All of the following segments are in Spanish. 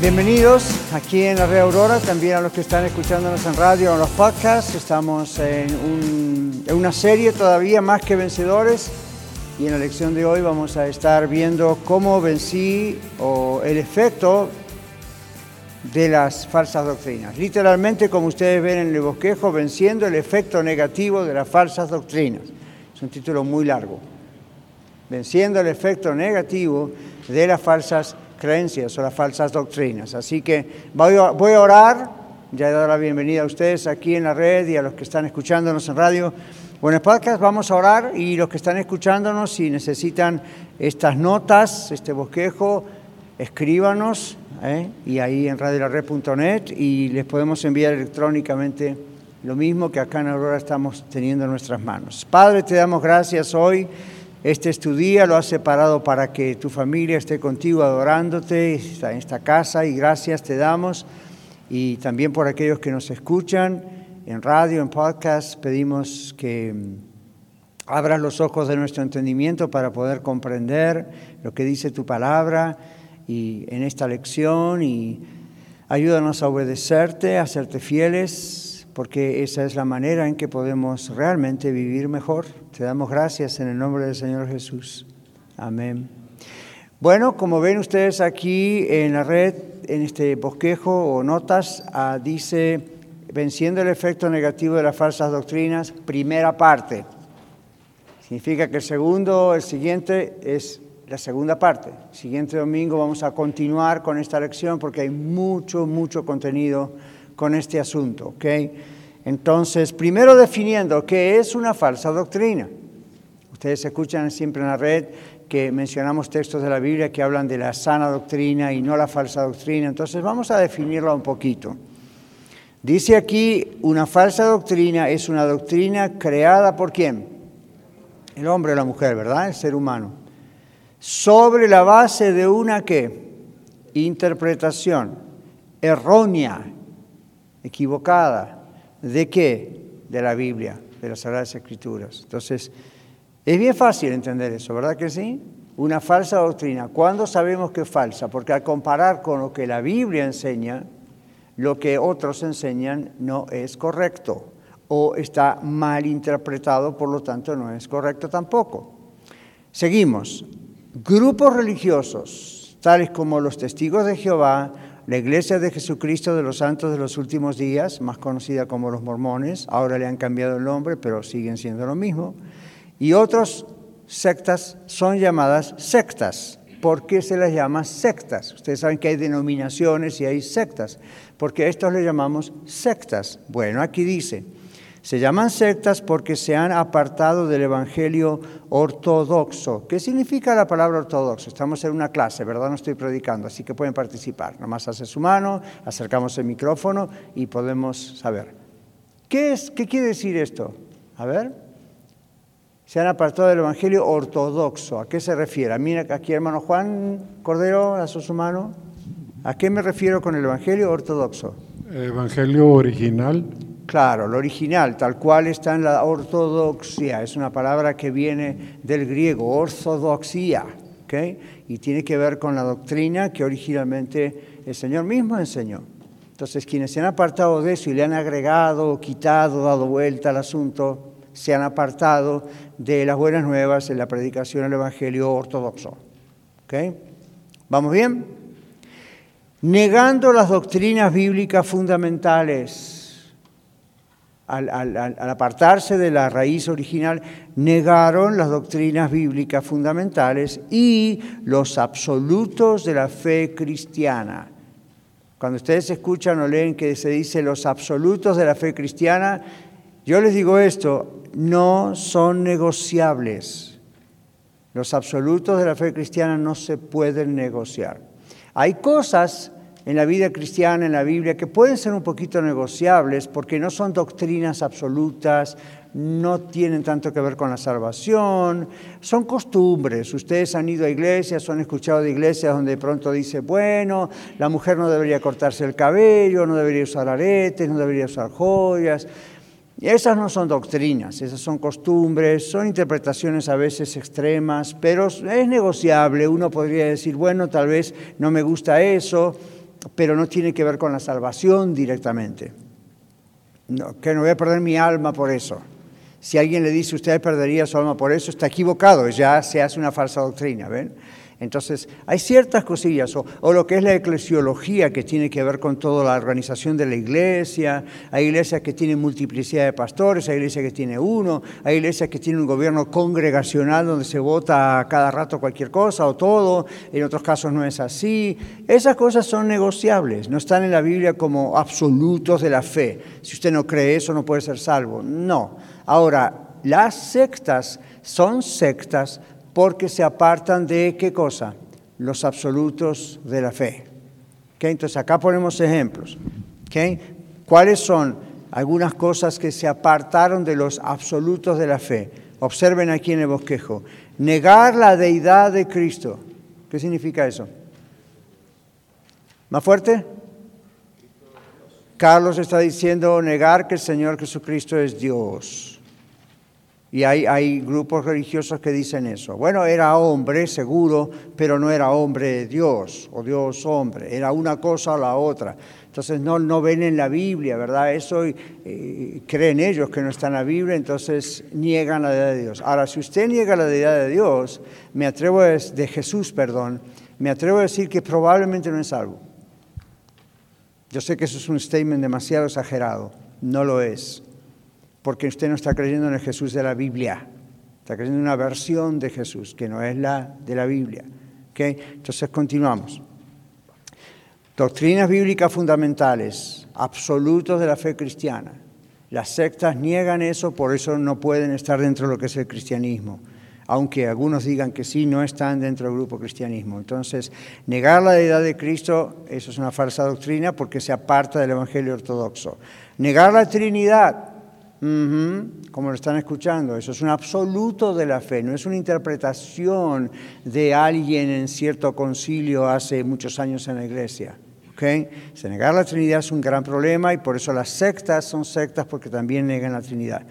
Bienvenidos aquí en la Red Aurora, también a los que están escuchándonos en radio o en los podcasts. Estamos en, una serie todavía más que vencedores y en la lección de hoy vamos a estar viendo cómo vencí o el efecto de las falsas doctrinas. Literalmente, como ustedes ven en el bosquejo, venciendo el efecto negativo de las falsas doctrinas. Es un título muy largo. Venciendo el efecto negativo de las falsas doctrinas creencias o las falsas doctrinas. Así que voy a, orar, ya he dado la bienvenida a ustedes aquí en la red y a los que están escuchándonos en radio. Bueno, en podcast vamos a orar y los que están escuchándonos, si necesitan estas notas, este bosquejo, escríbanos ¿eh? y ahí en radiolared.net y les podemos enviar electrónicamente lo mismo que acá en Aurora estamos teniendo en nuestras manos. Padre, te damos gracias hoy este es tu día, lo has separado para que tu familia esté contigo adorándote en esta casa y gracias te damos. Y también por aquellos que nos escuchan en radio, en podcast, pedimos que mm, abras los ojos de nuestro entendimiento para poder comprender lo que dice tu palabra y en esta lección y ayúdanos a obedecerte, a serte fieles porque esa es la manera en que podemos realmente vivir mejor. Te damos gracias en el nombre del Señor Jesús. Amén. Bueno, como ven ustedes aquí en la red, en este bosquejo o notas, ah, dice, venciendo el efecto negativo de las falsas doctrinas, primera parte. Significa que el segundo, el siguiente es la segunda parte. siguiente domingo vamos a continuar con esta lección porque hay mucho, mucho contenido con este asunto, ¿ok? Entonces, primero definiendo qué es una falsa doctrina. Ustedes escuchan siempre en la red que mencionamos textos de la Biblia que hablan de la sana doctrina y no la falsa doctrina. Entonces, vamos a definirla un poquito. Dice aquí, una falsa doctrina es una doctrina creada por quién? El hombre o la mujer, ¿verdad? El ser humano. Sobre la base de una qué? Interpretación errónea equivocada. ¿De qué? De la Biblia, de las Sagradas Escrituras. Entonces, es bien fácil entender eso, ¿verdad que sí? Una falsa doctrina. ¿Cuándo sabemos que es falsa? Porque al comparar con lo que la Biblia enseña, lo que otros enseñan no es correcto o está mal interpretado, por lo tanto no es correcto tampoco. Seguimos. Grupos religiosos, tales como los testigos de Jehová, la Iglesia de Jesucristo de los Santos de los Últimos Días, más conocida como los mormones, ahora le han cambiado el nombre, pero siguen siendo lo mismo, y otras sectas son llamadas sectas. ¿Por qué se las llama sectas? Ustedes saben que hay denominaciones y hay sectas, porque a estos le llamamos sectas. Bueno, aquí dice, se llaman sectas porque se han apartado del Evangelio ortodoxo. ¿Qué significa la palabra ortodoxo? Estamos en una clase, ¿verdad? No estoy predicando, así que pueden participar. Nomás hace su mano, acercamos el micrófono y podemos saber. ¿Qué, es, ¿Qué quiere decir esto? A ver. Se han apartado del Evangelio ortodoxo. ¿A qué se refiere? Mira aquí, hermano Juan Cordero, a su mano. ¿A qué me refiero con el Evangelio ortodoxo? Evangelio original Claro, lo original, tal cual está en la ortodoxia, es una palabra que viene del griego, ortodoxia, y tiene que ver con la doctrina que originalmente el Señor mismo enseñó. Entonces, quienes se han apartado de eso y le han agregado, quitado, dado vuelta al asunto, se han apartado de las buenas nuevas en la predicación del Evangelio ortodoxo. ¿Vamos bien? Negando las doctrinas bíblicas fundamentales al, apartarse de la raíz original, negaron las doctrinas bíblicas fundamentales y los absolutos de la fe cristiana. Cuando ustedes escuchan o leen que se dice los absolutos de la fe cristiana, yo les digo esto, no son negociables. Los absolutos de la fe cristiana no se pueden negociar. Hay cosas en la vida cristiana, en la Biblia, que pueden ser un poquito negociables porque no son doctrinas absolutas, no tienen tanto que ver con la salvación, son costumbres. Ustedes han ido a iglesias han escuchado de iglesias donde de pronto dice, bueno, la mujer no debería cortarse el cabello, no debería usar aretes, no debería usar joyas. Esas no son doctrinas, esas son costumbres, son interpretaciones a veces extremas, pero es negociable. Uno podría decir, bueno, tal vez no me gusta eso, pero no tiene que ver con la salvación directamente. No, que no voy a perder mi alma por eso. Si alguien le dice usted perdería su alma por eso, está equivocado, ya se hace una falsa doctrina, ¿ven? Entonces, hay ciertas cosillas, o, lo que es la eclesiología, que tiene que ver con toda la organización de la iglesia. Hay iglesias que tienen multiplicidad de pastores, hay iglesias que tienen uno, hay iglesias que tienen un gobierno congregacional donde se vota cada rato cualquier cosa o todo, en otros casos no es así. Esas cosas son negociables, no están en la Biblia como absolutos de la fe. Si usted no cree eso, no puede ser salvo. No. Ahora, las sectas son sectas porque se apartan de qué cosa? Los absolutos de la fe. Entonces acá ponemos ejemplos. ¿Cuáles son algunas cosas que se apartaron de los absolutos de la fe? Observen aquí en el bosquejo. Negar la deidad de Cristo. ¿Qué significa eso? ¿Más fuerte? Carlos está diciendo negar que el Señor Jesucristo es Dios. Y hay, grupos religiosos que dicen eso. Bueno, era hombre, seguro, pero no era hombre Dios o Dios hombre. Era una cosa o la otra. Entonces no, no ven en la Biblia, ¿verdad? Eso eh, creen ellos que no está en la Biblia, entonces niegan la deidad de Dios. Ahora, si usted niega la deidad de Dios, me atrevo a, de Jesús, perdón, me atrevo a decir que probablemente no es salvo. Yo sé que eso es un statement demasiado exagerado, no lo es porque usted no está creyendo en el Jesús de la Biblia, está creyendo en una versión de Jesús que no es la de la Biblia. Entonces continuamos. Doctrinas bíblicas fundamentales, absolutos de la fe cristiana. Las sectas niegan eso, por eso no pueden estar dentro de lo que es el cristianismo aunque algunos digan que sí, no están dentro del grupo cristianismo. Entonces, negar la deidad de Cristo, eso es una falsa doctrina porque se aparta del Evangelio ortodoxo. Negar la Trinidad, como lo están escuchando, eso es un absoluto de la fe, no es una interpretación de alguien en cierto concilio hace muchos años en la iglesia. ¿okay? Negar la Trinidad es un gran problema y por eso las sectas son sectas porque también negan la Trinidad.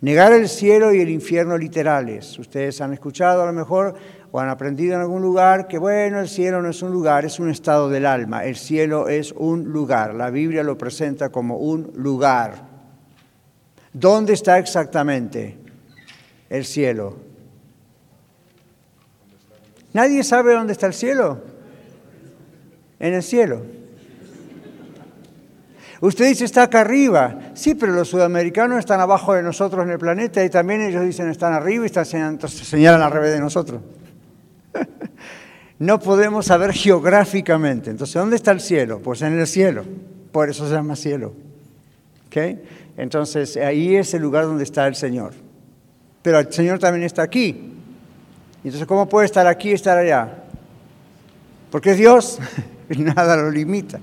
Negar el cielo y el infierno literales. Ustedes han escuchado a lo mejor o han aprendido en algún lugar que, bueno, el cielo no es un lugar, es un estado del alma. El cielo es un lugar. La Biblia lo presenta como un lugar. ¿Dónde está exactamente el cielo? ¿Nadie sabe dónde está el cielo? En el cielo. Usted dice está acá arriba. Sí, pero los sudamericanos están abajo de nosotros en el planeta y también ellos dicen están arriba y están señalan al revés de nosotros. no podemos saber geográficamente. Entonces, ¿dónde está el cielo? Pues en el cielo. Por eso se llama cielo. ¿Okay? Entonces ahí es el lugar donde está el Señor. Pero el Señor también está aquí. Entonces, ¿cómo puede estar aquí y estar allá? Porque es Dios, nada lo limita.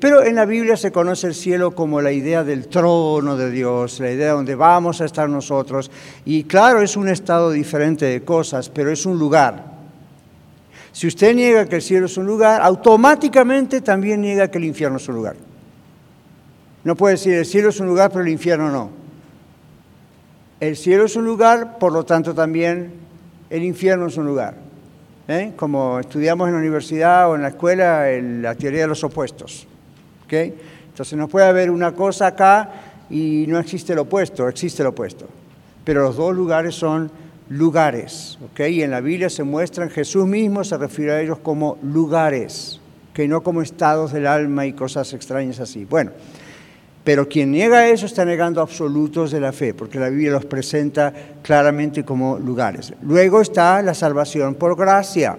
Pero en la Biblia se conoce el cielo como la idea del trono de Dios, la idea donde vamos a estar nosotros. Y claro, es un estado diferente de cosas, pero es un lugar. Si usted niega que el cielo es un lugar, automáticamente también niega que el infierno es un lugar. No puede decir el cielo es un lugar, pero el infierno no. El cielo es un lugar, por lo tanto también el infierno es un lugar. ¿eh? Como estudiamos en la universidad o en la escuela, la teoría de los opuestos. Entonces no puede haber una cosa acá y no existe el opuesto, existe el opuesto. Pero los dos lugares son lugares. Y en la Biblia se muestran, Jesús mismo se refiere a ellos como lugares, que no como estados del alma y cosas extrañas así. Bueno. Pero quien niega eso está negando absolutos de la fe, porque la Biblia los presenta claramente como lugares. Luego está la salvación por gracia.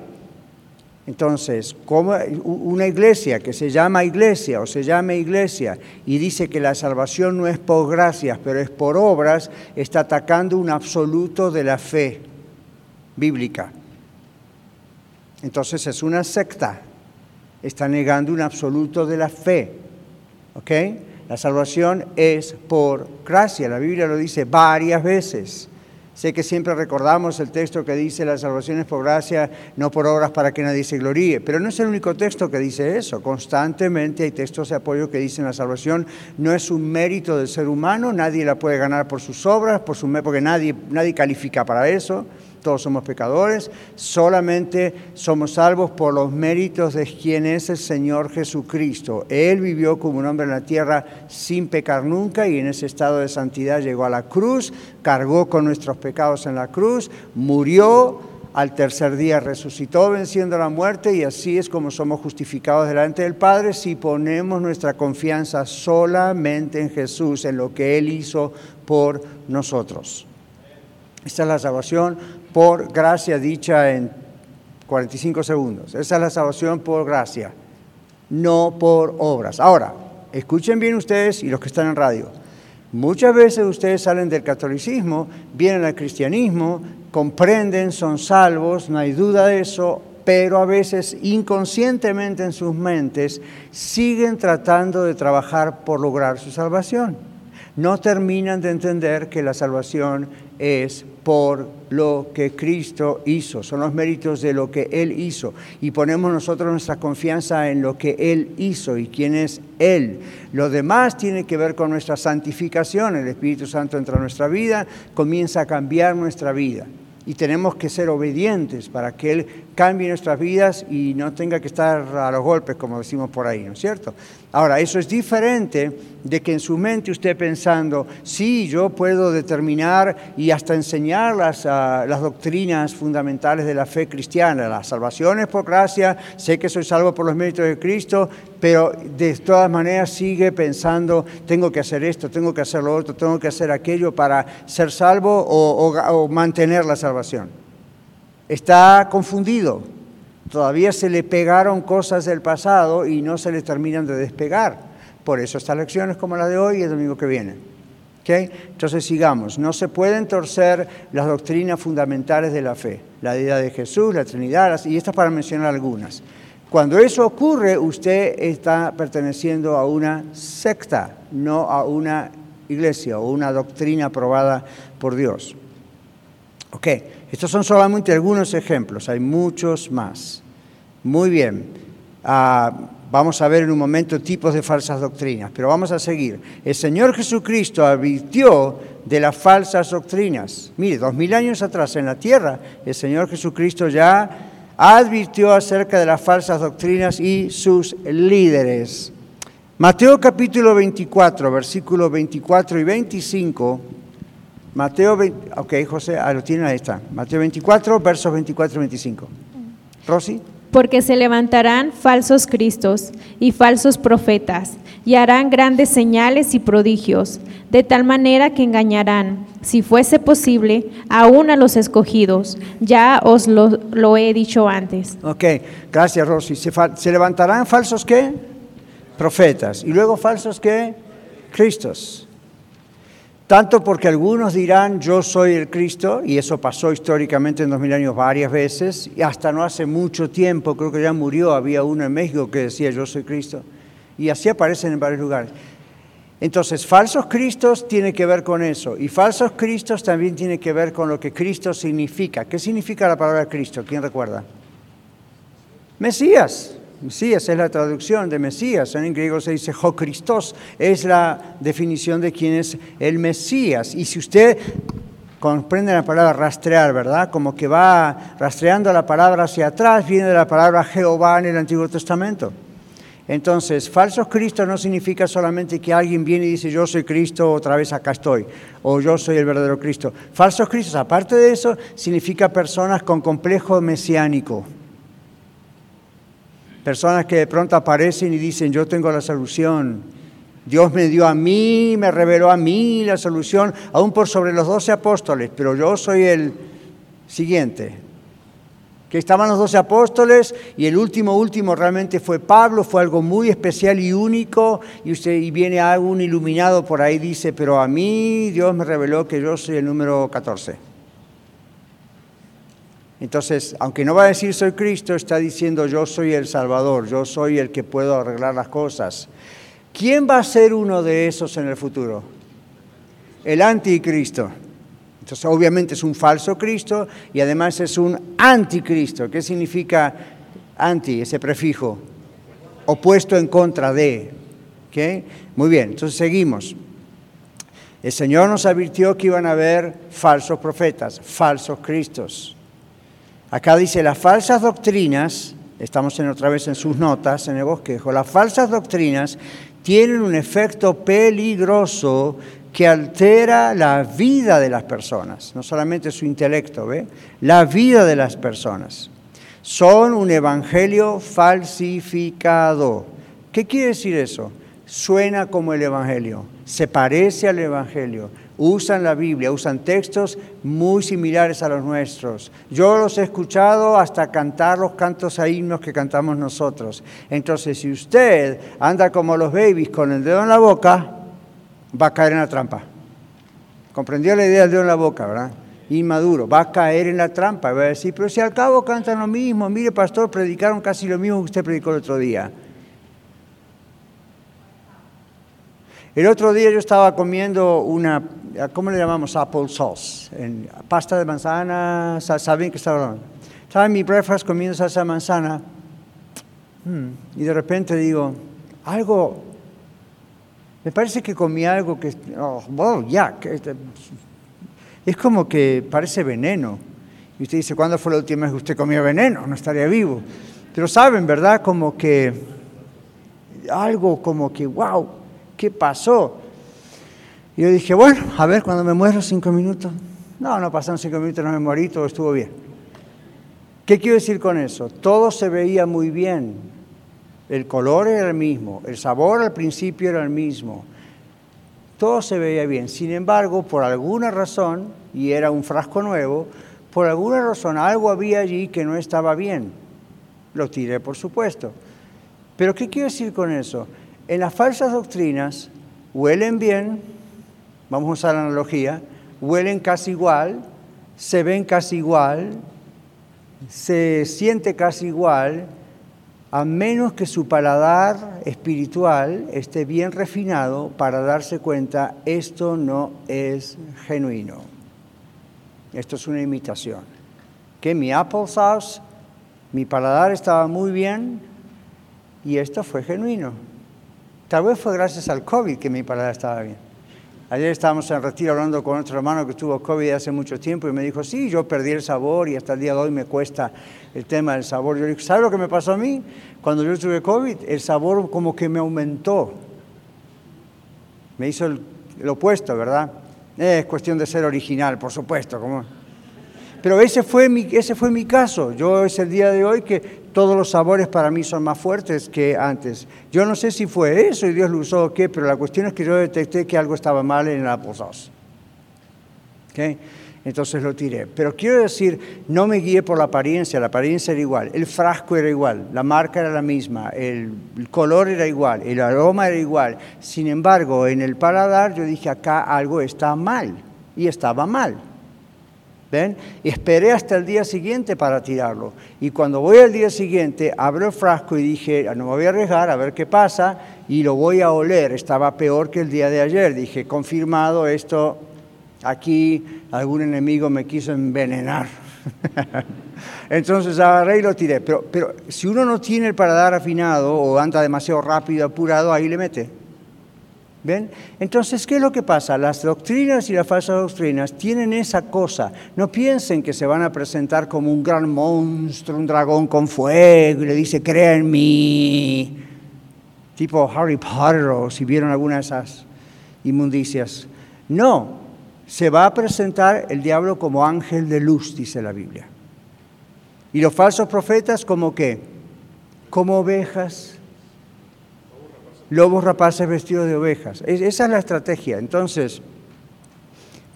Entonces, una iglesia que se llama iglesia o se llame iglesia y dice que la salvación no es por gracias, pero es por obras, está atacando un absoluto de la fe bíblica. Entonces es una secta. está negando un absoluto de la fe. ¿Ok? La salvación es por gracia. La Biblia lo dice varias veces. Sé que siempre recordamos el texto que dice la salvación es por gracia, no por obras para que nadie se gloríe, pero no es el único texto que dice eso. Constantemente hay textos de apoyo que dicen la salvación no es un mérito del ser humano, nadie la puede ganar por sus obras, por su, porque nadie, nadie califica para eso todos somos pecadores, solamente somos salvos por los méritos de quien es el Señor Jesucristo. Él vivió como un hombre en la tierra sin pecar nunca y en ese estado de santidad llegó a la cruz, cargó con nuestros pecados en la cruz, murió, al tercer día resucitó venciendo la muerte y así es como somos justificados delante del Padre si ponemos nuestra confianza solamente en Jesús, en lo que Él hizo por nosotros. Esta es la salvación por gracia dicha en 45 segundos. Esa es la salvación por gracia, no por obras. Ahora, escuchen bien ustedes y los que están en radio. Muchas veces ustedes salen del catolicismo, vienen al cristianismo, comprenden, son salvos, no hay duda de eso, pero a veces inconscientemente en sus mentes siguen tratando de trabajar por lograr su salvación. No terminan de entender que la salvación es por lo que Cristo hizo, son los méritos de lo que Él hizo. Y ponemos nosotros nuestra confianza en lo que Él hizo y quién es Él. Lo demás tiene que ver con nuestra santificación. El Espíritu Santo entra en nuestra vida, comienza a cambiar nuestra vida. Y tenemos que ser obedientes para que Él cambie nuestras vidas y no tenga que estar a los golpes, como decimos por ahí, ¿no es cierto? Ahora, eso es diferente de que en su mente usted pensando, sí, yo puedo determinar y hasta enseñar las, ah, las doctrinas fundamentales de la fe cristiana. La salvación es por gracia, sé que soy salvo por los méritos de Cristo, pero de todas maneras sigue pensando, tengo que hacer esto, tengo que hacer lo otro, tengo que hacer aquello para ser salvo o, o mantener la salvación. Está confundido Todavía se le pegaron cosas del pasado y no se le terminan de despegar. Por eso estas lecciones como la de hoy y el domingo que viene. ¿Okay? Entonces sigamos. No se pueden torcer las doctrinas fundamentales de la fe. La deidad de Jesús, la Trinidad, y estas para mencionar algunas. Cuando eso ocurre, usted está perteneciendo a una secta, no a una iglesia o una doctrina aprobada por Dios. Ok, estos son solamente algunos ejemplos, hay muchos más. Muy bien, ah, vamos a ver en un momento tipos de falsas doctrinas, pero vamos a seguir. El Señor Jesucristo advirtió de las falsas doctrinas. Mire, dos mil años atrás en la tierra, el Señor Jesucristo ya advirtió acerca de las falsas doctrinas y sus líderes. Mateo capítulo 24, versículos 24 y 25 Mateo 20, ok, José, ah, lo tienen ahí está. Mateo 24, versos 24 y 25. Rosy. Porque se levantarán falsos cristos y falsos profetas y harán grandes señales y prodigios, de tal manera que engañarán, si fuese posible, aún a los escogidos. Ya os lo, he dicho antes. Ok, gracias Rosy. ¿Se, ¿Se, levantarán falsos qué? Profetas. Y luego falsos qué? Cristos. Tanto porque algunos dirán yo soy el Cristo, y eso pasó históricamente en dos mil años varias veces, y hasta no hace mucho tiempo, creo que ya murió, había uno en México que decía yo soy Cristo, y así aparecen en varios lugares. Entonces, falsos cristos tiene que ver con eso, y falsos cristos también tiene que ver con lo que Cristo significa. ¿Qué significa la palabra Cristo? ¿Quién recuerda? Mesías. Mesías es la traducción de Mesías, en griego se dice Jo Christos, es la definición de quién es el Mesías. Y si usted comprende la palabra rastrear, ¿verdad? Como que va rastreando la palabra hacia atrás, viene de la palabra Jehová en el Antiguo Testamento. Entonces, falsos Cristos no significa solamente que alguien viene y dice yo soy Cristo, otra vez acá estoy, o yo soy el verdadero Cristo. Falsos Cristos, aparte de eso, significa personas con complejo mesiánico. Personas que de pronto aparecen y dicen, yo tengo la solución. Dios me dio a mí, me reveló a mí la solución, aún por sobre los doce apóstoles, pero yo soy el siguiente. Que estaban los doce apóstoles y el último, último realmente fue Pablo, fue algo muy especial y único, y, usted, y viene algún iluminado por ahí, dice, pero a mí Dios me reveló que yo soy el número 14. Entonces, aunque no va a decir soy Cristo, está diciendo yo soy el Salvador, yo soy el que puedo arreglar las cosas. ¿Quién va a ser uno de esos en el futuro? El anticristo. Entonces, obviamente es un falso Cristo y además es un anticristo. ¿Qué significa anti, ese prefijo? Opuesto en contra de. ¿Okay? Muy bien, entonces seguimos. El Señor nos advirtió que iban a haber falsos profetas, falsos cristos. Acá dice las falsas doctrinas, estamos en otra vez en sus notas, en el bosquejo, las falsas doctrinas tienen un efecto peligroso que altera la vida de las personas, no solamente su intelecto, ¿ve? La vida de las personas. Son un evangelio falsificado. ¿Qué quiere decir eso? Suena como el evangelio, se parece al evangelio, usan la Biblia, usan textos muy similares a los nuestros. Yo los he escuchado hasta cantar los cantos a himnos que cantamos nosotros. Entonces, si usted anda como los babies con el dedo en la boca, va a caer en la trampa. ¿Comprendió la idea del dedo en la boca, verdad? Inmaduro, va a caer en la trampa, va a decir, pero si al cabo cantan lo mismo, mire pastor, predicaron casi lo mismo que usted predicó el otro día. El otro día yo estaba comiendo una, ¿cómo le llamamos? Apple sauce, en pasta de manzana, ¿saben qué estaba hablando? Estaba en mi breakfast comiendo salsa de manzana hmm, y de repente digo, algo, me parece que comí algo que, oh, ya, este, es como que parece veneno. Y usted dice, ¿cuándo fue la última vez que usted comió veneno? No estaría vivo. Pero saben, ¿verdad? Como que algo como que, wow, ¿qué pasó? Y yo dije, bueno, a ver, cuando me muero cinco minutos. No, no pasaron cinco minutos, no me morí, todo estuvo bien. ¿Qué quiero decir con eso? Todo se veía muy bien. El color era el mismo, el sabor al principio era el mismo. Todo se veía bien. Sin embargo, por alguna razón, y era un frasco nuevo, por alguna razón algo había allí que no estaba bien. Lo tiré, por supuesto. Pero ¿qué quiero decir con eso? En las falsas doctrinas huelen bien, vamos a usar la analogía, huelen casi igual, se ven casi igual, se siente casi igual, a menos que su paladar espiritual esté bien refinado para darse cuenta, esto no es genuino, esto es una imitación. Que mi applesauce, mi paladar estaba muy bien y esto fue genuino. Tal vez fue gracias al COVID que mi paladar estaba bien. Ayer estábamos en retiro hablando con otro hermano que tuvo COVID hace mucho tiempo y me dijo, sí, yo perdí el sabor y hasta el día de hoy me cuesta el tema del sabor. Yo le dije, ¿sabe lo que me pasó a mí? Cuando yo tuve COVID, el sabor como que me aumentó. Me hizo el, opuesto, ¿verdad? es cuestión de ser original, por supuesto. Pero ese fue, mi, ese fue mi caso. Yo es el día de hoy que todos los sabores para mí son más fuertes que antes. Yo no sé si fue eso y Dios lo usó o qué, pero la cuestión es que yo detecté que algo estaba mal en la posas. ¿Okay? Entonces lo tiré. Pero quiero decir, no me guié por la apariencia, la apariencia era igual, el frasco era igual, la marca era la misma, el color era igual, el aroma era igual. Sin embargo, en el paladar yo dije, acá algo está mal, y estaba mal. ¿Ven? esperé hasta el día siguiente para tirarlo. Y cuando voy al día siguiente, abro el frasco y dije, ah, no me voy a arriesgar a ver qué pasa y lo voy a oler. Estaba peor que el día de ayer. Dije, confirmado esto, aquí algún enemigo me quiso envenenar. Entonces agarré y lo tiré. Pero, pero si uno no tiene el paladar afinado o anda demasiado rápido, apurado, ahí le mete. ¿Ven? Entonces, ¿qué es lo que pasa? Las doctrinas y las falsas doctrinas tienen esa cosa. No piensen que se van a presentar como un gran monstruo, un dragón con fuego, y le dice, crea en mí. Tipo Harry Potter o si vieron alguna de esas inmundicias. No, se va a presentar el diablo como ángel de luz, dice la Biblia. Y los falsos profetas como qué? Como ovejas lobos rapaces vestidos de ovejas. esa es la estrategia. Entonces,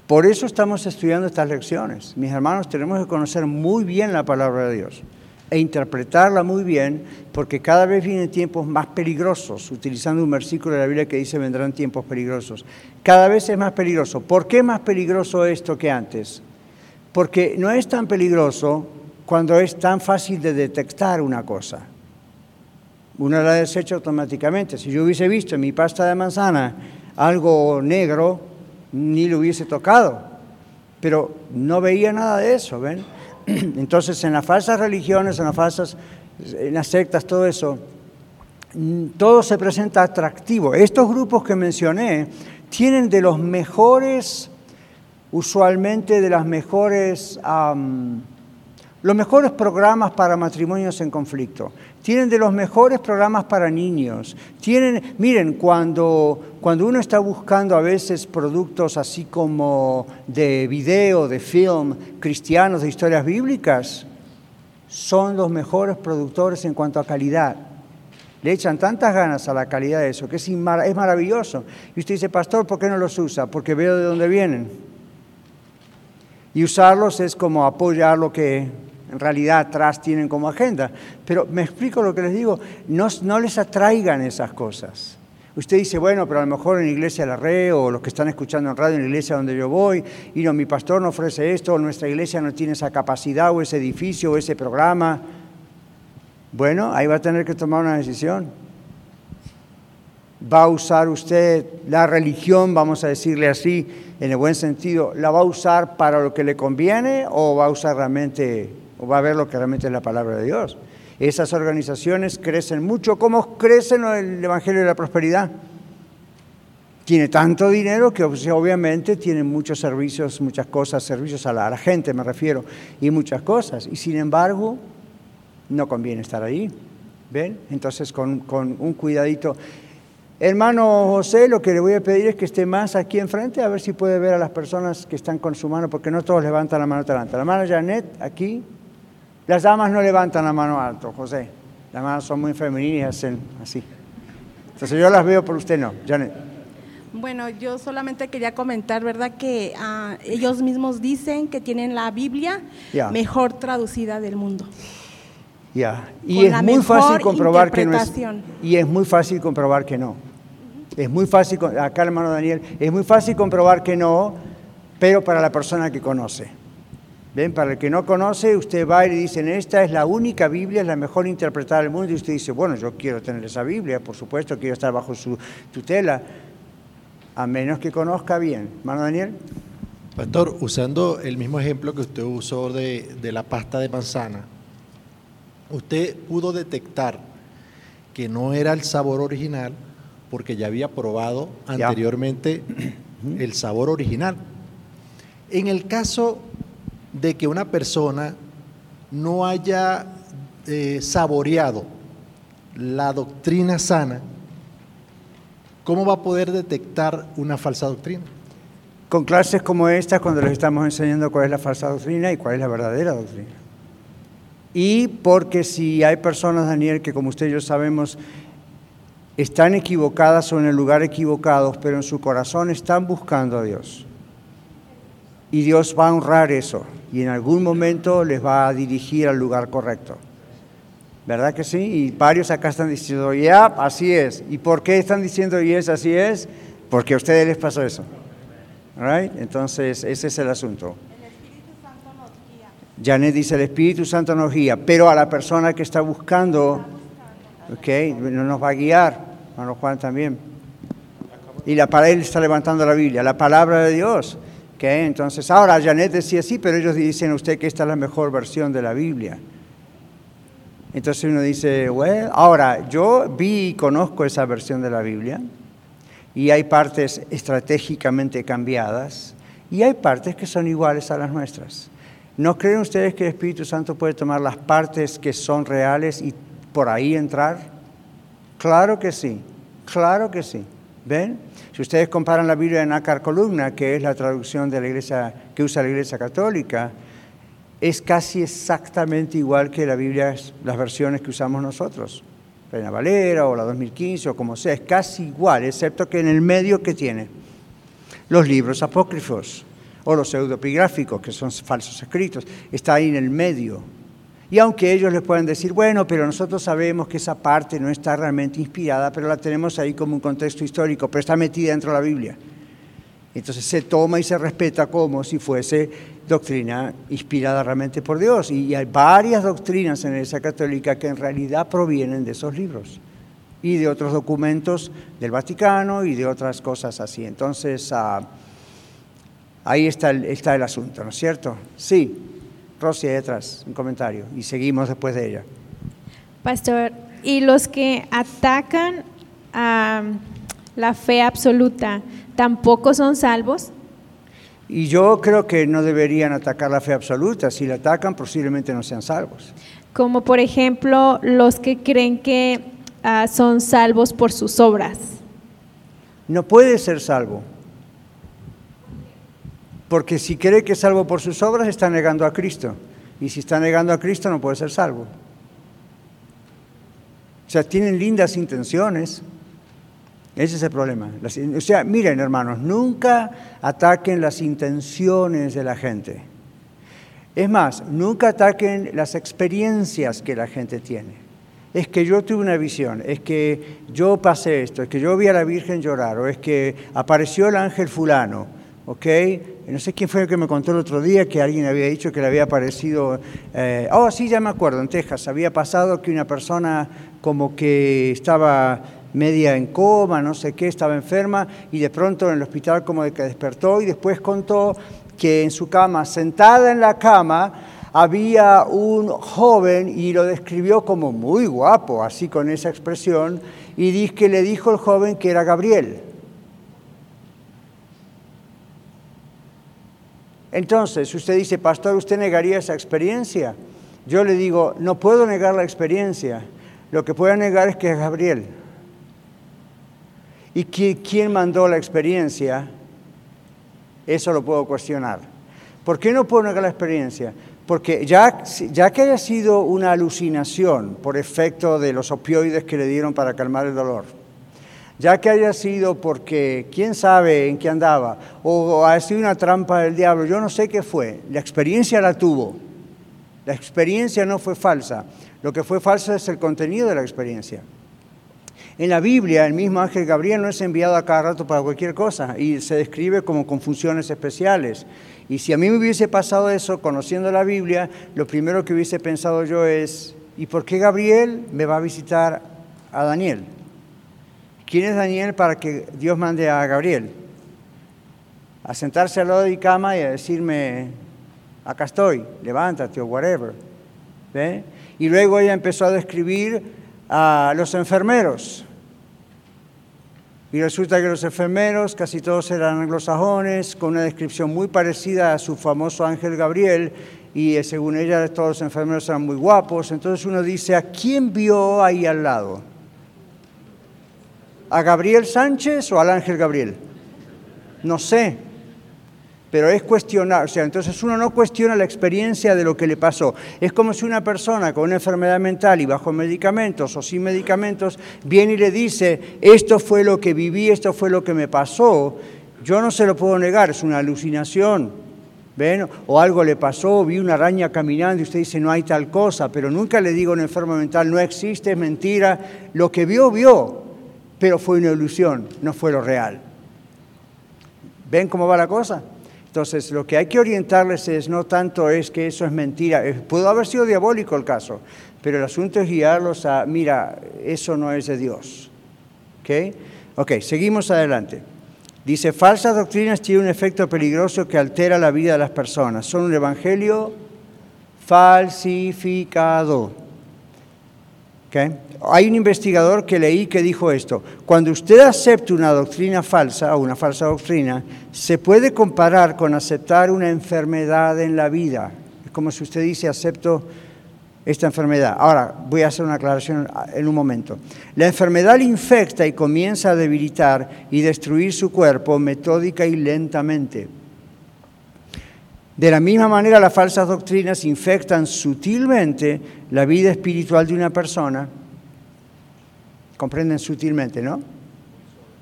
por eso estamos estudiando estas lecciones. Mis hermanos, tenemos que conocer muy bien la palabra de Dios e interpretarla muy bien, porque cada vez vienen tiempos más peligrosos, utilizando un versículo de la Biblia que dice vendrán tiempos peligrosos. Cada vez es más peligroso. ¿Por qué más peligroso esto que antes? Porque no es tan peligroso cuando es tan fácil de detectar una cosa. Uno la desecha automáticamente. Si yo hubiese visto en mi pasta de manzana algo negro, ni lo hubiese tocado. Pero no veía nada de eso, ¿ven? Entonces, en las falsas religiones, en las falsas, en las sectas, todo eso, mm, todo se presenta atractivo. Estos grupos que mencioné tienen de los mejores, usualmente de las mejores, los mejores programas para matrimonios en conflicto. Tienen de los mejores programas para niños. Tienen, miren, cuando, cuando uno está buscando a veces productos así como de video, de film, cristianos, de historias bíblicas, son los mejores productores en cuanto a calidad. Le echan tantas ganas a la calidad de eso, que es, es maravilloso. Y usted dice, pastor, ¿por qué no los usa? Porque veo de dónde vienen. Y usarlos es como apoyar lo que en realidad atrás tienen como agenda. Pero me explico lo que les digo, no, les atraigan esas cosas. Usted dice, bueno, pero a lo mejor en la iglesia la red o los que están escuchando en radio en la iglesia donde yo voy, y no, mi pastor no ofrece esto, o nuestra iglesia no tiene esa capacidad o ese edificio o ese programa. Bueno, ahí va a tener que tomar una decisión. ¿Va a usar usted la religión, vamos a decirle así, en el buen sentido, la va a usar para lo que le conviene o va a usar realmente, va a ver lo que realmente es la palabra de Dios? Esas organizaciones crecen mucho. ¿Cómo crecen el Evangelio de la Prosperidad? Tiene tanto dinero que obviamente tiene muchos servicios, muchas cosas, servicios a la, gente me refiero, y muchas cosas. Y sin embargo, no conviene estar ahí. ¿Ven? Entonces, con, un cuidadito. Hermano José, lo que le voy a pedir es que esté más aquí enfrente, a ver si puede ver a las personas que están con su mano, porque no todos levantan la mano adelante. La mano Janet, aquí. Las damas no levantan la mano alto, José. Las manos son muy femeninas y hacen así. Entonces yo las veo, por usted no. Janet. Bueno, yo solamente quería comentar, ¿verdad? Que ah, ellos mismos dicen que tienen la Biblia mejor traducida del mundo. Ya, y es muy fácil comprobar que no es. Y es muy fácil comprobar que no. Es muy fácil, acá hermano Daniel, es muy fácil comprobar que no, pero para la persona que conoce. ¿Ven? Para el que no conoce, usted va y le dicen, esta es la única Biblia, es la mejor interpretada del mundo, y usted dice, bueno, yo quiero tener esa Biblia, por supuesto, quiero estar bajo su tutela, a menos que conozca bien. Hermano Daniel. Pastor, usando el mismo ejemplo que usted usó de, de la pasta de manzana, usted pudo detectar que no era el sabor original porque ya había probado anteriormente el sabor original. En el caso de que una persona no haya eh, saboreado la doctrina sana, ¿cómo va a poder detectar una falsa doctrina? Con clases como esta, cuando les estamos enseñando cuál es la falsa doctrina y cuál es la verdadera doctrina. Y porque si hay personas, Daniel, que como usted y yo sabemos, están equivocadas o en el lugar equivocado, pero en su corazón están buscando a Dios. Y Dios va a honrar eso y en algún momento les va a dirigir al lugar correcto. ¿Verdad que sí? Y varios acá están diciendo, ya, así es. ¿Y por qué están diciendo, y así es? Porque a ustedes les pasó eso. Right? Entonces, ese es el asunto. Janet dice, el Espíritu Santo nos guía, pero a la persona que está buscando, ok, no nos va a guiar, hermano Juan también. Y la, para él está levantando la Biblia, la palabra de Dios. Entonces, ahora Janet decía sí, pero ellos dicen a usted que esta es la mejor versión de la Biblia. Entonces uno dice, bueno, ahora yo vi y conozco esa versión de la Biblia y hay partes estratégicamente cambiadas y hay partes que son iguales a las nuestras. ¿No creen ustedes que el Espíritu Santo puede tomar las partes que son reales y por ahí entrar? Claro que sí, claro que sí. ¿Ven? Si ustedes comparan la Biblia en Nácar Columna, que es la traducción de la iglesia que usa la Iglesia Católica, es casi exactamente igual que la Biblia, las versiones que usamos nosotros. Reina Valera o la 2015 o como sea, es casi igual, excepto que en el medio que tiene los libros apócrifos o los pseudopigráficos, que son falsos escritos, está ahí en el medio. Y aunque ellos les puedan decir, bueno, pero nosotros sabemos que esa parte no está realmente inspirada, pero la tenemos ahí como un contexto histórico, pero está metida dentro de la Biblia. Entonces se toma y se respeta como si fuese doctrina inspirada realmente por Dios. Y hay varias doctrinas en la Iglesia Católica que en realidad provienen de esos libros y de otros documentos del Vaticano y de otras cosas así. Entonces, ah, ahí está el, está el asunto, ¿no es cierto? Sí, Rosy, detrás, un comentario, y seguimos después de ella. Pastor, ¿y los que atacan a la fe absoluta tampoco son salvos? Y yo creo que no deberían atacar la fe absoluta. Si la atacan, posiblemente no sean salvos. Como por ejemplo los que creen que ah, son salvos por sus obras. No puede ser salvo. Porque si cree que es salvo por sus obras, está negando a Cristo. Y si está negando a Cristo, no puede ser salvo. O sea, tienen lindas intenciones, ese es el problema. O sea, miren hermanos, nunca ataquen las intenciones de la gente. Es más, nunca ataquen las experiencias que la gente tiene. Es que yo tuve una visión, es que yo pasé esto, es que yo vi a la Virgen llorar, o es que apareció el ángel fulano, ¿ok? No sé quién fue el que me contó el otro día que alguien había dicho que le había aparecido, eh, oh sí, ya me acuerdo, en Texas había pasado que una persona como que estaba media en coma, no sé qué, estaba enferma y de pronto en el hospital como de que despertó y después contó que en su cama, sentada en la cama, había un joven y lo describió como muy guapo, así con esa expresión, y que le dijo el joven que era Gabriel. Entonces, usted dice, pastor, ¿usted negaría esa experiencia? Yo le digo, no puedo negar la experiencia, lo que puedo negar es que es Gabriel. ¿Y quién mandó la experiencia? Eso lo puedo cuestionar. ¿Por qué no puedo negar la experiencia? Porque ya, ya que haya sido una alucinación por efecto de los opioides que le dieron para calmar el dolor, ya que haya sido porque quién sabe en qué andaba, o ha sido una trampa del diablo, yo no sé qué fue, la experiencia la tuvo. La experiencia no fue falsa, lo que fue falso es el contenido de la experiencia. En la Biblia, el mismo ángel Gabriel no es enviado a cada rato para cualquier cosa y se describe como con funciones especiales. Y si a mí me hubiese pasado eso conociendo la Biblia, lo primero que hubiese pensado yo es, ¿y por qué Gabriel me va a visitar a Daniel? ¿Quién es Daniel para que Dios mande a Gabriel? A sentarse al lado de mi cama y a decirme, acá estoy, levántate o whatever. Y luego ella empezó a describir a los enfermeros. Y resulta que los enfermeros, casi todos eran anglosajones, con una descripción muy parecida a su famoso ángel Gabriel, y eh, según ella todos los enfermeros eran muy guapos. Entonces uno dice, ¿a quién vio ahí al lado? ¿A Gabriel Sánchez o al ángel Gabriel? No sé pero es cuestionar, o sea, entonces uno no cuestiona la experiencia de lo que le pasó. Es como si una persona con una enfermedad mental y bajo medicamentos o sin medicamentos viene y le dice, esto fue lo que viví, esto fue lo que me pasó, yo no se lo puedo negar, es una alucinación. ¿Ven? O algo le pasó, vi una araña caminando y usted dice no hay tal cosa, pero nunca le digo a un enfermo mental no existe, es mentira. Lo que vio, vio, pero fue una ilusión, no fue lo real. ¿Ven cómo va la cosa? Entonces, lo que hay que orientarles es no tanto es que eso es mentira, pudo haber sido diabólico el caso, pero el asunto es guiarlos a, mira, eso no es de Dios. ¿Ok? Ok, seguimos adelante. Dice, falsas doctrinas tienen un efecto peligroso que altera la vida de las personas. Son un evangelio falsificado. Hay un investigador que leí que dijo esto, cuando usted acepta una doctrina falsa o una falsa doctrina, se puede comparar con aceptar una enfermedad en la vida. Es como si usted dice, acepto esta enfermedad. Ahora, voy a hacer una aclaración en un momento. La enfermedad le infecta y comienza a debilitar y destruir su cuerpo metódica y lentamente. De la misma manera, las falsas doctrinas infectan sutilmente la vida espiritual de una persona. Comprenden sutilmente, ¿no?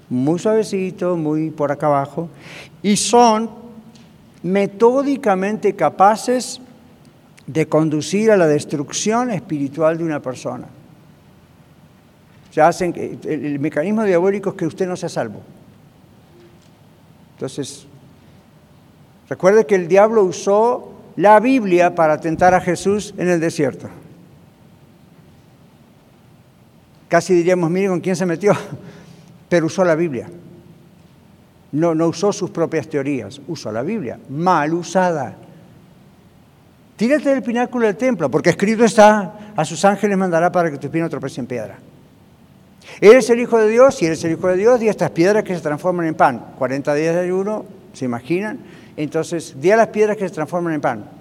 Muy suavecito, muy por acá abajo. Y son metódicamente capaces de conducir a la destrucción espiritual de una persona. Ya hacen, el mecanismo diabólico es que usted no sea salvo. Entonces, Recuerde que el diablo usó la Biblia para tentar a Jesús en el desierto. Casi diríamos, miren con quién se metió, pero usó la Biblia. No, no usó sus propias teorías, usó la Biblia, mal usada. Tírate del pináculo del templo, porque escrito está, a sus ángeles mandará para que tu no tropece en piedra. Eres el Hijo de Dios, y eres el Hijo de Dios, y estas piedras que se transforman en pan. 40 días de ayuno, ¿se imaginan? Entonces, di a las piedras que se transforman en pan.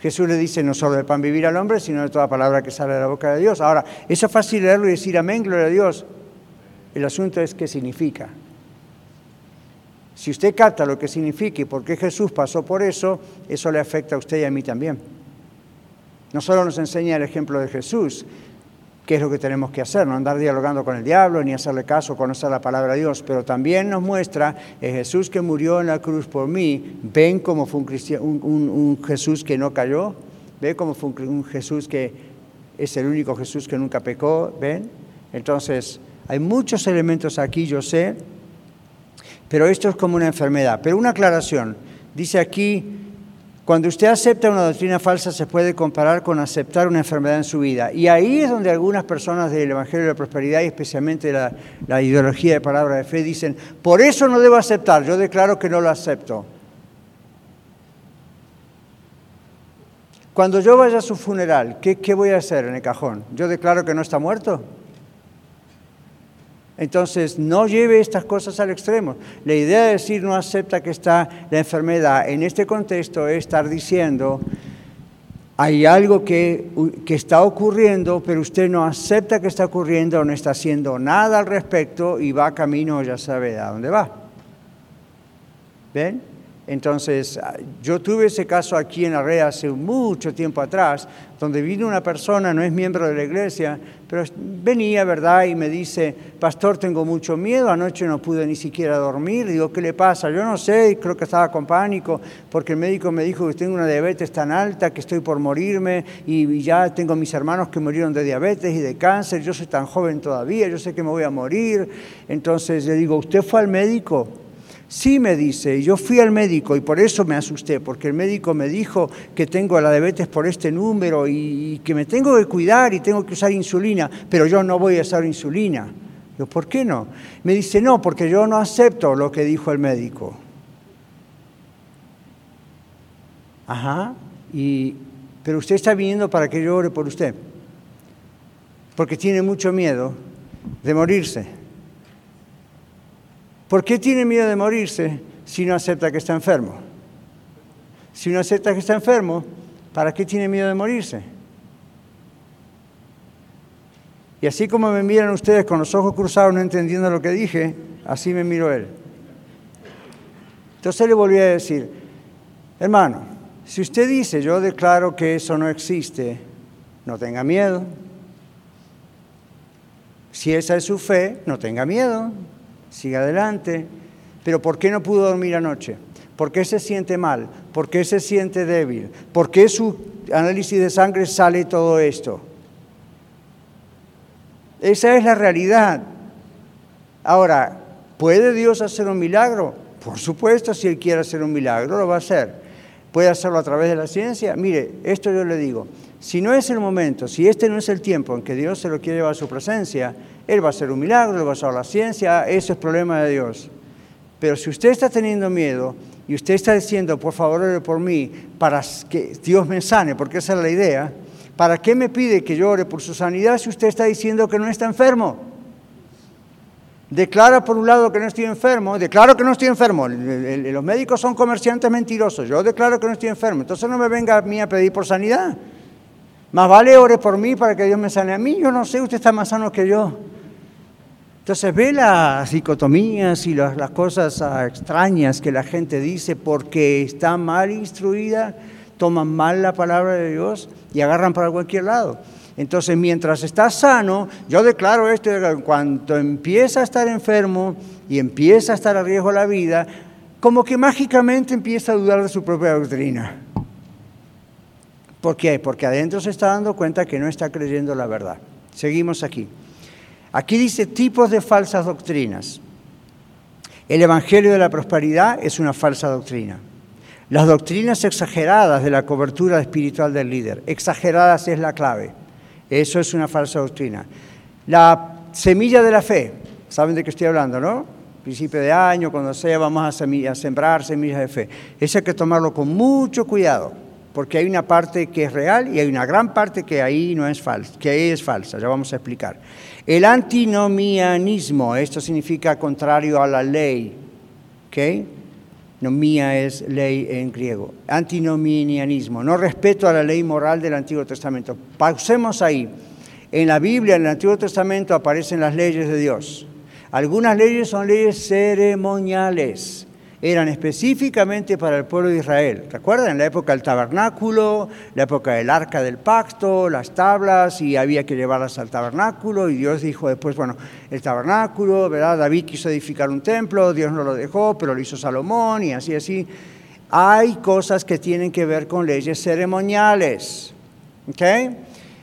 Jesús le dice, no solo de pan vivir al hombre, sino de toda palabra que sale de la boca de Dios. Ahora, eso es fácil leerlo y decir amén, gloria a Dios. El asunto es qué significa. Si usted capta lo que significa y por qué Jesús pasó por eso, eso le afecta a usted y a mí también. No solo nos enseña el ejemplo de Jesús, qué es lo que tenemos que hacer, no andar dialogando con el diablo, ni hacerle caso, conocer la palabra de Dios, pero también nos muestra el Jesús que murió en la cruz por mí, ven cómo fue un, un, Jesús que no cayó, ven cómo fue un, Jesús que es el único Jesús que nunca pecó, ven. Entonces, hay muchos elementos aquí, yo sé, pero esto es como una enfermedad. Pero una aclaración, dice aquí cuando usted acepta una doctrina falsa se puede comparar con aceptar una enfermedad en su vida. Y ahí es donde algunas personas del Evangelio de la Prosperidad y especialmente la, la ideología de palabra de fe dicen, por eso no debo aceptar, yo declaro que no lo acepto. Cuando yo vaya a su funeral, ¿qué, ¿qué, voy a hacer en el cajón? ¿Yo declaro que no está muerto? Entonces, no lleve estas cosas al extremo. La idea de decir no acepta que está la enfermedad en este contexto es estar diciendo, hay algo que, que, está ocurriendo, pero usted no acepta que está ocurriendo, no está haciendo nada al respecto y va camino, ya sabe a dónde va. ¿Ven? Entonces, ah, yo tuve ese caso aquí en la hace mucho tiempo atrás, donde vino una persona, no es miembro de la iglesia, pero venía, ¿verdad? Y me dice, pastor, tengo mucho miedo, anoche no pude ni siquiera dormir. digo, ¿qué le pasa? Yo no sé, creo que estaba con pánico, porque el médico me dijo que tengo una diabetes tan alta que estoy por morirme y ya tengo mis hermanos que murieron de diabetes y de cáncer, yo soy tan joven todavía, yo sé que me voy a morir. Entonces le digo, ¿usted fue al médico? Sí, me dice, yo fui al médico y por eso me asusté, porque el médico me dijo que tengo la diabetes por este número y, que me tengo que cuidar y tengo que usar insulina, pero yo no voy a usar insulina. Yo, ¿por qué no? Me dice, no, porque yo no acepto lo que dijo el médico. Ajá, y, pero usted está viniendo para que yo ore por usted, porque tiene mucho miedo de morirse. ¿Por qué tiene miedo de morirse si no acepta que está enfermo? Si no acepta que está enfermo, ¿para qué tiene miedo de morirse? Y así como me miran ustedes con los ojos cruzados no entendiendo lo que dije, así me miró él. Entonces le volví a decir, hermano, si usted dice yo declaro que eso no existe, no tenga miedo. Si esa es su fe, no tenga miedo siga adelante. Pero ¿por qué no pudo dormir anoche? ¿Por qué se siente mal? ¿Por qué se siente débil? ¿Por qué su análisis de sangre sale todo esto? Esa es la realidad. Ahora, ¿puede Dios hacer un milagro? Por supuesto, si Él quiere hacer un milagro, lo va a hacer. ¿Puede hacerlo a través de la ciencia? Mire, esto yo le digo, si no es el momento, si este no es el tiempo en que Dios se lo quiere llevar a su presencia, él va a hacer un milagro, Él va a usar la ciencia, eso es problema de Dios. Pero si usted está teniendo miedo y usted está diciendo, por favor, ore por mí, para que Dios me sane, porque esa es la idea, ¿para qué me pide que yo ore por su sanidad si usted está diciendo que no está enfermo? Declara por un lado que no estoy enfermo, declaro que no estoy enfermo. Los médicos son comerciantes mentirosos, yo declaro que no estoy enfermo. Entonces no me venga a mí a pedir por sanidad. Más vale ore por mí para que Dios me sane a mí. Yo no sé, usted está más sano que yo. Entonces ve las dicotomías y las, cosas ah, extrañas que la gente dice porque está mal instruida, toman mal la palabra de Dios y agarran para cualquier lado. Entonces, mientras está sano, yo declaro esto, en cuanto empieza a estar enfermo y empieza a estar a riesgo la vida, como que mágicamente empieza a dudar de su propia doctrina. ¿Por qué? Porque adentro se está dando cuenta que no está creyendo la verdad. Seguimos aquí. Aquí dice tipos de falsas doctrinas. El Evangelio de la Prosperidad es una falsa doctrina. Las doctrinas exageradas de la cobertura espiritual del líder. Exageradas es la clave. Eso es una falsa doctrina. La semilla de la fe. ¿Saben de qué estoy hablando, no? Principio de año, cuando sea, vamos a, sembrar semillas de fe. Eso hay que tomarlo con mucho cuidado, porque hay una parte que es real y hay una gran parte que ahí no es falsa, que ahí es falsa. Ya vamos a explicar. El antinomianismo, esto significa contrario a la ley. ¿ok?, Nomía es ley en griego. Antinomianismo, no respeto a la ley moral del Antiguo Testamento. Pausemos ahí. En la Biblia, en el Antiguo Testamento, aparecen las leyes de Dios. Algunas leyes son leyes ceremoniales eran específicamente para el pueblo de Israel. ¿Recuerdan? La época del tabernáculo, la época del arca del pacto, las tablas, y había que llevarlas al tabernáculo, y Dios dijo después, bueno, el tabernáculo, ¿verdad? David quiso edificar un templo, Dios no lo dejó, pero lo hizo Salomón, y así, así. Hay cosas que tienen que ver con leyes ceremoniales. ¿Ok?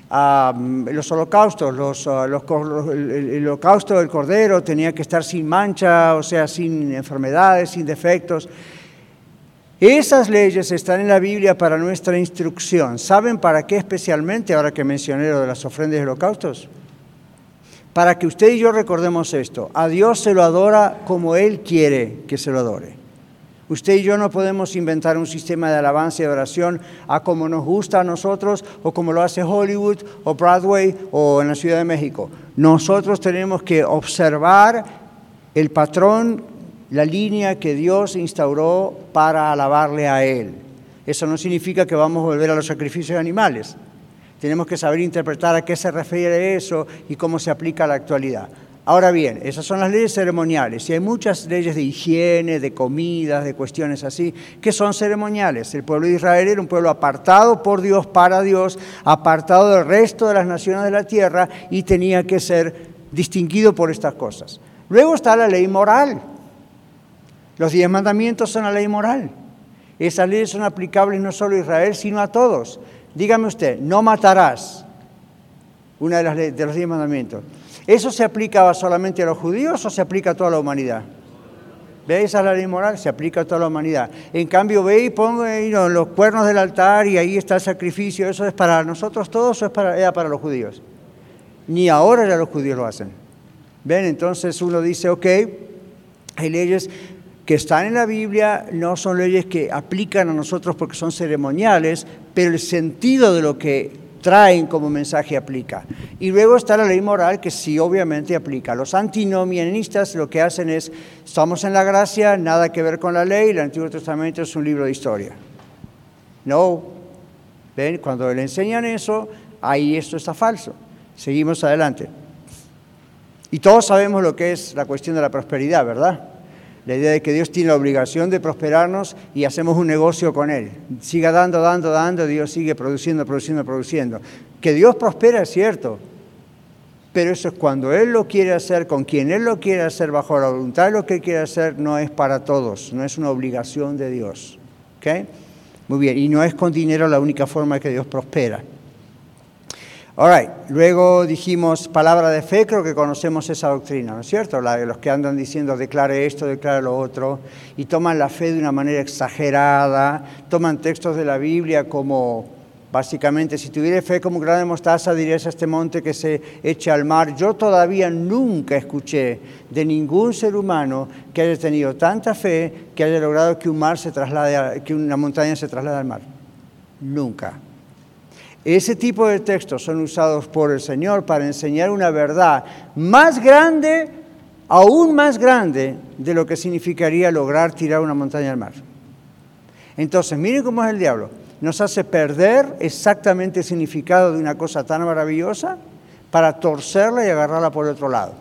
Los holocaustos, ah, el, holocausto del cordero tenía que estar sin mancha, o sea, sin enfermedades, sin defectos. Esas leyes están en la Biblia para nuestra instrucción. ¿Saben para qué especialmente, ahora que mencioné lo de las ofrendas y holocaustos? Para que usted y yo recordemos esto. A Dios se lo adora como Él quiere que se lo adore. Usted y yo no podemos inventar un sistema de alabanza y oración a como nos gusta a nosotros o como lo hace Hollywood o Broadway o en la Ciudad de México. Nosotros tenemos que observar el patrón, la línea que Dios instauró para alabarle a Él. Eso no significa que vamos a volver a los sacrificios de animales. Tenemos que saber interpretar a qué se refiere eso y cómo se aplica a la actualidad. Ahora bien, esas son las leyes ceremoniales y hay muchas leyes de higiene, de comidas, de cuestiones así, que son ceremoniales. El pueblo de Israel era un pueblo apartado por Dios, para Dios, apartado del resto de las naciones de la tierra y tenía que ser distinguido por estas cosas. Luego está la ley moral. Los diez mandamientos son la ley moral. Esas leyes son aplicables no solo a Israel, sino a todos. Dígame usted, no matarás. Una de, las de los diez mandamientos. ¿Eso se aplicaba solamente a los judíos o se aplica a toda la humanidad? ¿Ve? Esa es la ley moral, se aplica a toda la humanidad. En cambio, ve y pongo los cuernos del altar y ahí está el sacrificio. ¿Eso es para nosotros todos o es para, era para los judíos? Ni ahora ya los judíos lo hacen. ¿Ven? Entonces uno dice, ok, hay leyes que están en la Biblia, no son leyes que aplican a nosotros porque son ceremoniales, pero el sentido de lo que traen como mensaje aplica. Y luego está la ley moral que sí obviamente aplica. Los antinomianistas lo que hacen es, estamos en la gracia, nada que ver con la ley, el Antiguo Testamento es un libro de historia. No, ven, cuando le enseñan eso, ahí esto está falso. Seguimos adelante. Y todos sabemos lo que es la cuestión de la prosperidad, ¿verdad? La idea de que Dios tiene la obligación de prosperarnos y hacemos un negocio con Él. Siga dando, dando, dando, Dios sigue produciendo, produciendo, produciendo. Que Dios prospera es cierto, pero eso es cuando Él lo quiere hacer, con quien Él lo quiere hacer, bajo la voluntad de lo que Él quiere hacer, no es para todos, no es una obligación de Dios. Muy bien, y no es con dinero la única forma que Dios prospera. All Luego dijimos palabra de fe, creo que conocemos esa doctrina, ¿no es cierto? La de los que andan diciendo declare esto, declare lo otro, y toman la fe de una manera exagerada, toman textos de la Biblia como, básicamente, si tuviera fe como grano de mostaza, dirías a este monte que se eche al mar. Yo todavía nunca escuché de ningún ser humano que haya tenido tanta fe que haya logrado que un mar se traslade, que una montaña se traslade al mar. Nunca. Ese tipo de textos son usados por el Señor para enseñar una verdad más grande, aún más grande, de lo que significaría lograr tirar una montaña al mar. Entonces, miren cómo es el diablo. Nos hace perder exactamente el significado de una cosa tan maravillosa para torcerla y agarrarla por otro lado.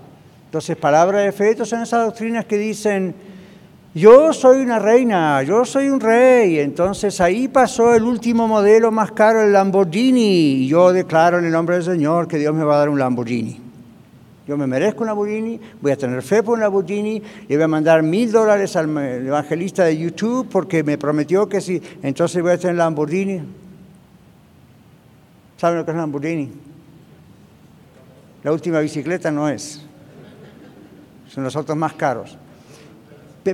Entonces, palabras de fe, son esas doctrinas que dicen, yo soy una reina, yo soy un rey. Entonces ahí pasó el último modelo más caro, el Lamborghini. Y yo declaro en el nombre del Señor que Dios me va a dar un Lamborghini. Yo me merezco un Lamborghini, voy a tener fe por un Lamborghini, le voy a mandar mil dólares al evangelista de YouTube porque me prometió que sí, entonces voy a tener Lamborghini. ¿Saben lo que es Lamborghini? La última bicicleta no es. Son los autos más caros.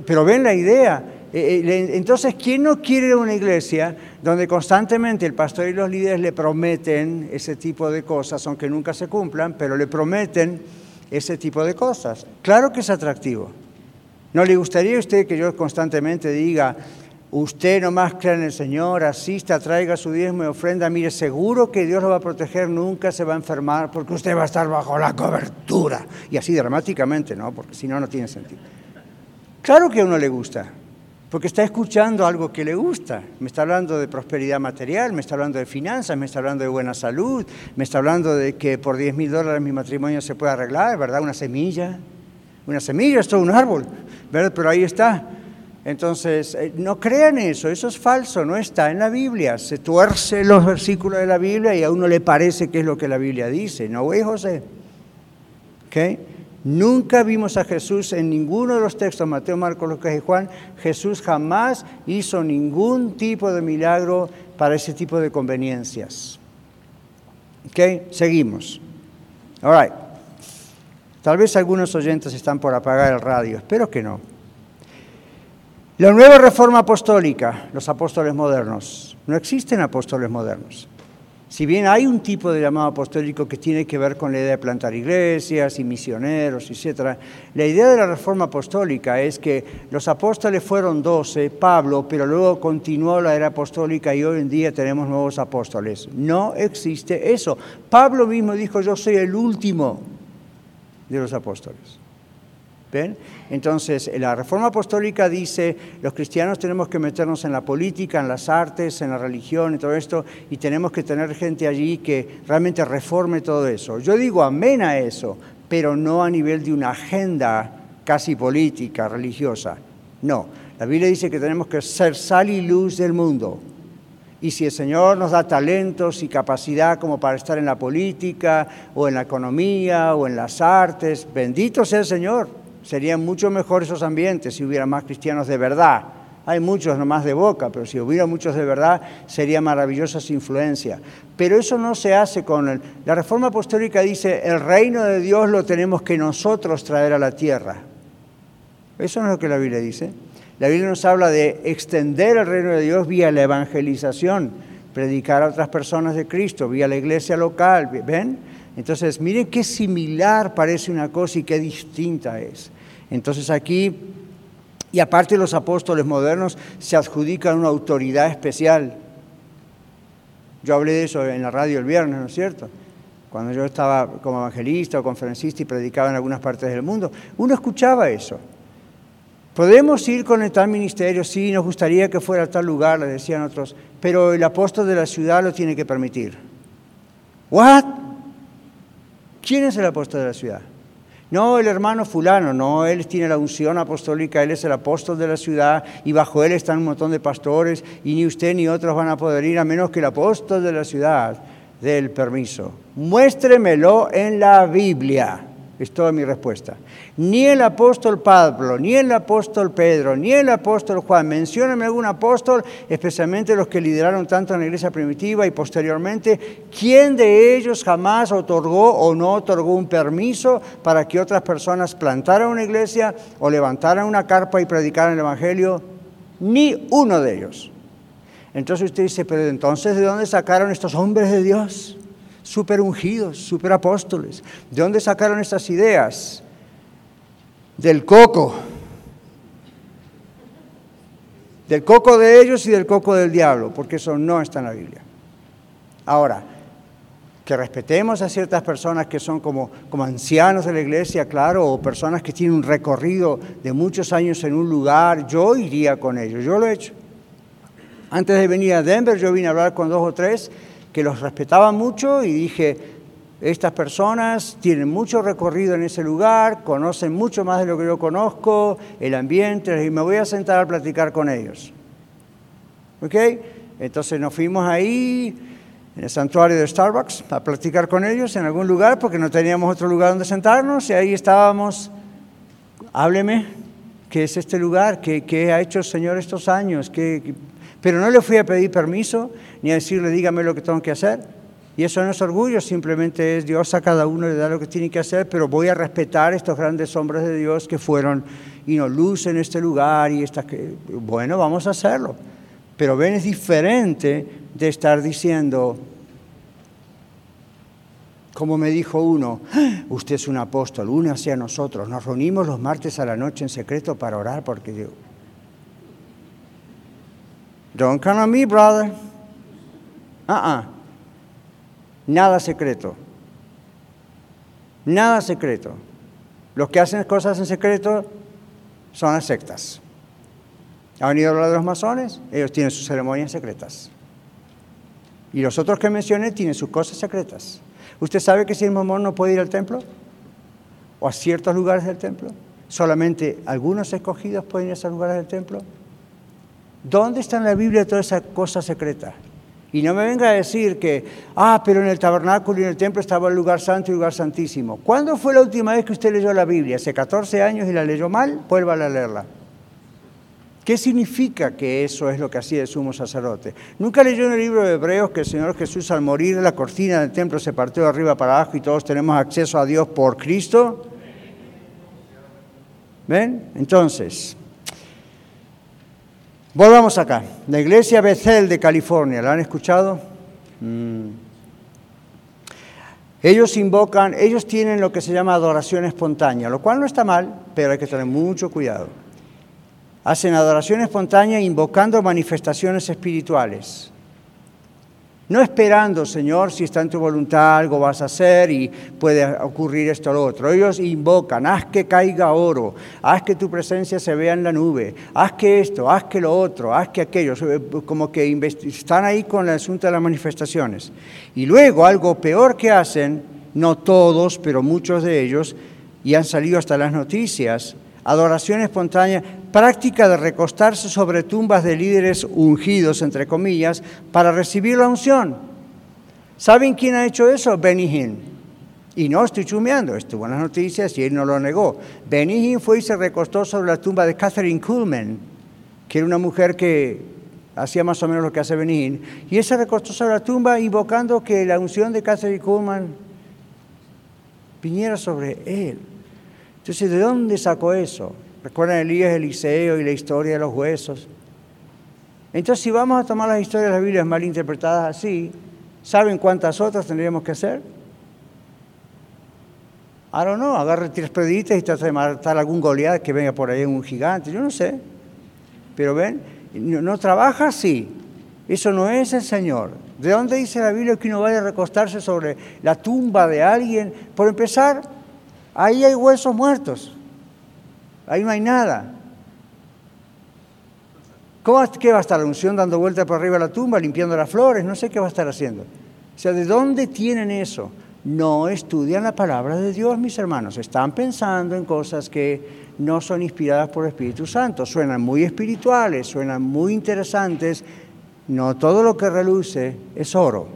Pero ven la idea, Eh, eh, entonces, ¿quién no quiere una iglesia donde constantemente el pastor y los líderes le prometen ese tipo de cosas, aunque nunca se cumplan, pero le prometen ese tipo de cosas? Claro que es atractivo. ¿No le gustaría a usted que yo constantemente diga, usted nomás crea en el Señor, asista, traiga su diezmo y ofrenda, mire, seguro que Dios lo va a proteger, nunca se va a enfermar, porque usted va a estar bajo la cobertura? Y así dramáticamente, ¿no? Porque si no, no tiene sentido. Claro que a uno le gusta, porque está escuchando algo que le gusta. Me está hablando de prosperidad material, me está hablando de finanzas, me está hablando de buena salud, me está hablando de que por 10 mil dólares mi matrimonio se puede arreglar, ¿verdad? Una semilla. Una semilla es todo un árbol, ¿verdad? Pero ahí está. Entonces, eh, no crean eso, eso es falso, no está en la Biblia. Se tuerce los versículos de la Biblia y a uno le parece que es lo que la Biblia dice. ¿No, güey, José? ¿Okay? Nunca vimos a Jesús en ninguno de los textos, Mateo, Marcos, Lucas y Juan. Jesús jamás hizo ningún tipo de milagro para ese tipo de conveniencias. ¿Ok? Seguimos. All right. Tal vez algunos oyentes están por apagar el radio, espero que no. La nueva reforma apostólica, los apóstoles modernos. No existen apóstoles modernos. Si bien hay un tipo de llamado apostólico que tiene que ver con la idea de plantar iglesias y misioneros, etc., la idea de la reforma apostólica es que los apóstoles fueron doce, Pablo, pero luego continuó la era apostólica y hoy en día tenemos nuevos apóstoles. No existe eso. Pablo mismo dijo, yo soy el último de los apóstoles. Entonces, la reforma apostólica dice, los cristianos tenemos que meternos en la política, en las artes, en la religión y todo esto, y tenemos que tener gente allí que realmente reforme todo eso. Yo digo amén a eso, pero no a nivel de una agenda casi política, religiosa. No, la Biblia dice que tenemos que ser sal y luz del mundo. Y si el Señor nos da talentos y capacidad como para estar en la política o en la economía o en las artes, bendito sea el Señor. Serían mucho mejor esos ambientes si hubiera más cristianos de verdad. Hay muchos nomás de boca, pero si hubiera muchos de verdad, sería maravillosa su influencia. Pero eso no se hace con... El, la reforma apostólica dice, el reino de Dios lo tenemos que nosotros traer a la tierra. Eso no es lo que la Biblia dice. La Biblia nos habla de extender el reino de Dios vía la evangelización, predicar a otras personas de Cristo, vía la iglesia local. ¿Ven? Entonces, miren qué similar parece una cosa y qué distinta es. Entonces aquí, y aparte los apóstoles modernos se adjudican una autoridad especial. Yo hablé de eso en la radio el viernes, ¿no es cierto? Cuando yo estaba como evangelista o conferencista y predicaba en algunas partes del mundo, uno escuchaba eso. Podemos ir con el tal ministerio, sí, nos gustaría que fuera a tal lugar, le decían otros, pero el apóstol de la ciudad lo tiene que permitir. ¿What? ¿Quién es el apóstol de la ciudad? No, el hermano fulano, no, él tiene la unción apostólica, él es el apóstol de la ciudad y bajo él están un montón de pastores y ni usted ni otros van a poder ir a menos que el apóstol de la ciudad dé el permiso. Muéstremelo en la Biblia. Es toda mi respuesta. Ni el apóstol Pablo, ni el apóstol Pedro, ni el apóstol Juan. Mencióname algún apóstol, especialmente los que lideraron tanto en la iglesia primitiva y posteriormente. ¿Quién de ellos jamás otorgó o no otorgó un permiso para que otras personas plantaran una iglesia o levantaran una carpa y predicaran el Evangelio? Ni uno de ellos. Entonces usted dice, pero entonces ¿de dónde sacaron estos hombres de Dios? Super ungidos, super apóstoles. ¿De dónde sacaron estas ideas? Del coco. Del coco de ellos y del coco del diablo, porque eso no está en la Biblia. Ahora, que respetemos a ciertas personas que son como, como ancianos de la iglesia, claro, o personas que tienen un recorrido de muchos años en un lugar, yo iría con ellos, yo lo he hecho. Antes de venir a Denver, yo vine a hablar con dos o tres que los respetaba mucho y dije, estas personas tienen mucho recorrido en ese lugar, conocen mucho más de lo que yo conozco, el ambiente, y me voy a sentar a platicar con ellos. ¿Ok? Entonces nos fuimos ahí, en el santuario de Starbucks, a platicar con ellos en algún lugar, porque no teníamos otro lugar donde sentarnos, y ahí estábamos, hábleme, ¿qué es este lugar? ¿Qué, ha hecho el Señor estos años? ¿Qué, pero no le fui a pedir permiso ni a decirle dígame lo que tengo que hacer. Y eso no es orgullo, simplemente es Dios a cada uno le da lo que tiene que hacer, pero voy a respetar estos grandes hombres de Dios que fueron y nos luz en este lugar y esta que bueno, vamos a hacerlo. Pero ven, es diferente de estar diciendo, como me dijo uno, ah, usted es un apóstol, une hacia nosotros. Nos reunimos los martes a la noche en secreto para orar porque digo, don't count on me, brother. Uh Nada secreto. Nada secreto. Los que hacen cosas en secreto son las sectas. ¿Ha venido a hablar de los masones? Ellos tienen sus ceremonias secretas. Y los otros que mencioné tienen sus cosas secretas. ¿Usted sabe que si el mamón no puede ir al templo? ¿O a ciertos lugares del templo? ¿Solamente algunos escogidos pueden ir a esos lugares del templo? ¿Dónde está en la Biblia toda esa cosa secreta? Y no me venga a decir que, ah, pero en el tabernáculo y en el templo estaba el lugar santo y el lugar santísimo. ¿Cuándo fue la última vez que usted leyó la Biblia? ¿Hace 14 años y la leyó mal? Vuelva a leerla. ¿Qué significa que eso es lo que hacía el sumo sacerdote? ¿Nunca leyó en el libro de Hebreos que el Señor Jesús al morir la cortina del templo se partió de arriba para abajo y todos tenemos acceso a Dios por Cristo? ¿Ven? Entonces, Volvamos acá. La iglesia Bethel de California, ¿la han escuchado? Mm. Ellos invocan, ellos tienen lo que se llama adoración espontánea, lo cual no está mal, pero hay que tener mucho cuidado. Hacen adoración espontánea invocando manifestaciones espirituales. No esperando, Señor, si está en tu voluntad, algo vas a hacer y puede ocurrir esto o lo otro. Ellos invocan, haz que caiga oro, haz que tu presencia se vea en la nube, haz que esto, haz que lo otro, haz que aquello. Como que están ahí con el asunto de las manifestaciones. Y luego algo peor que hacen, no todos, pero muchos de ellos, y han salido hasta las noticias, adoración espontánea, práctica de recostarse sobre tumbas de líderes ungidos, entre comillas, para recibir la unción. ¿Saben quién ha hecho eso? Benny Hinn. Y no estoy chumeando, estuvo en las noticias y él no lo negó. Benny Hinn fue y se recostó sobre la tumba de Catherine Kuhlman, que era una mujer que hacía más o menos lo que hace Benny Hinn. Y él se recostó sobre la tumba invocando que la unción de Catherine Kuhlman viniera sobre él. Entonces, ¿de dónde sacó eso? Recuerdan Elías, Eliseo y la historia de los huesos. Entonces, si vamos a tomar las historias de la Biblia mal interpretadas así, ¿saben cuántas otras tendríamos que hacer? I don't know, agarre tres preditas y trata de matar algún Goliat que venga por ahí, un gigante, yo no sé. Pero ven, no, no, trabaja así. Eso no es el Señor. ¿De dónde dice la Biblia que uno vaya a recostarse sobre la tumba de alguien? Por empezar, Ahí hay huesos muertos. Ahí no hay nada. ¿Cómo, ¿Qué va a estar la unción dando vuelta por arriba de la tumba, limpiando las flores? No sé qué va a estar haciendo. O sea, ¿de dónde tienen eso? No estudian la palabra de Dios, mis hermanos. Están pensando en cosas que no son inspiradas por el Espíritu Santo. Suenan muy espirituales, suenan muy interesantes. No todo lo que reluce es oro.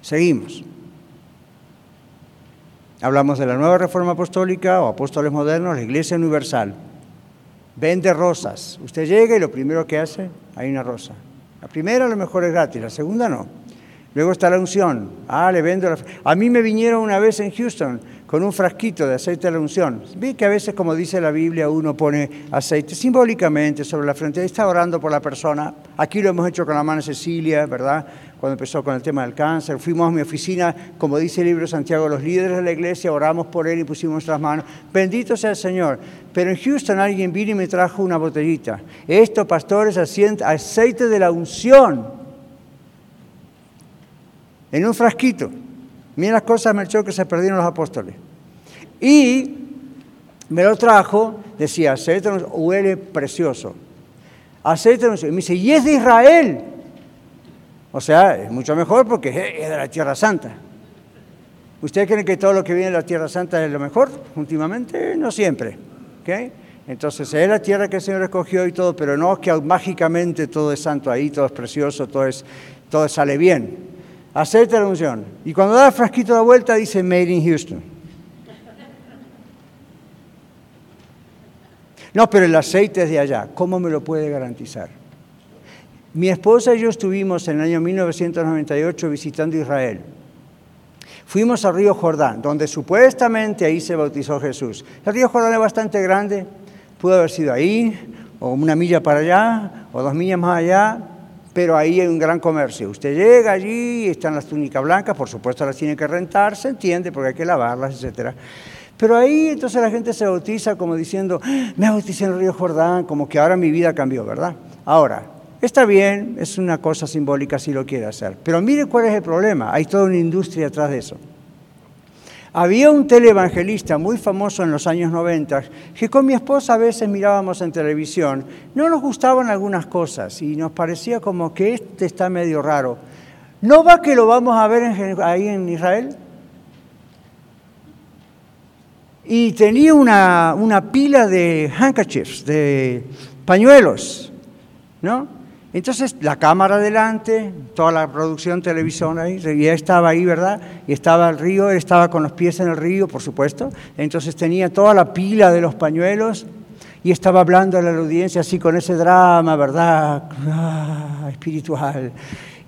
Seguimos. Hablamos de la nueva reforma apostólica o apóstoles modernos, la iglesia universal. Vende rosas. Usted llega y lo primero que hace, hay una rosa. La primera a lo mejor es gratis, la segunda no. Luego está la unción. Ah, le vendo la... A mí me vinieron una vez en Houston con un frasquito de aceite de la unción. Vi que a veces, como dice la Biblia, uno pone aceite simbólicamente sobre la frente y está orando por la persona. Aquí lo hemos hecho con la mano Cecilia, ¿verdad? cuando empezó con el tema del cáncer. Fuimos a mi oficina, como dice el libro Santiago, los líderes de la iglesia, oramos por él y pusimos nuestras manos. Bendito sea el Señor. Pero en Houston alguien vino y me trajo una botellita. Esto, pastores, aceite de la unción. En un frasquito. Mira las cosas, Melchor, que se perdieron los apóstoles. Y me lo trajo, decía, aceite huele precioso. Aceite. Y me dice, y es de Israel. O sea, es mucho mejor porque es de la Tierra Santa. ¿Ustedes creen que todo lo que viene de la Tierra Santa es lo mejor? Últimamente, no siempre. Entonces, es la tierra que el Señor escogió y todo, pero no que mágicamente todo es santo ahí, todo es precioso, todo, es, todo sale bien. Aceite la unción. Y cuando da el frasquito de vuelta, dice Made in Houston. No, pero el aceite es de allá. ¿Cómo me lo puede garantizar? Mi esposa y yo estuvimos en el año 1998 visitando Israel. Fuimos al río Jordán, donde supuestamente ahí se bautizó Jesús. El río Jordán es bastante grande, pudo haber sido ahí, o una milla para allá, o dos millas más allá, pero ahí hay un gran comercio. Usted llega allí, están las túnicas blancas, por supuesto las tiene que rentar, se entiende, porque hay que lavarlas, etc. Pero ahí entonces la gente se bautiza como diciendo, me bauticé en el río Jordán, como que ahora mi vida cambió, ¿verdad? Ahora, está bien, es una cosa simbólica si lo quiere hacer, pero mire cuál es el problema, hay toda una industria atrás de eso. Había un televangelista muy famoso en los años 90 que con mi esposa a veces mirábamos en televisión. No nos gustaban algunas cosas y nos parecía como que este está medio raro. ¿No va que lo vamos a ver ahí en Israel? Y tenía una, una pila de handkerchiefs, de pañuelos, ¿no? Entonces la cámara adelante, toda la producción televisión ahí, y él estaba ahí, ¿verdad? Y estaba el río, él estaba con los pies en el río, por supuesto. Entonces tenía toda la pila de los pañuelos y estaba hablando a la audiencia así con ese drama, ¿verdad? Ah, espiritual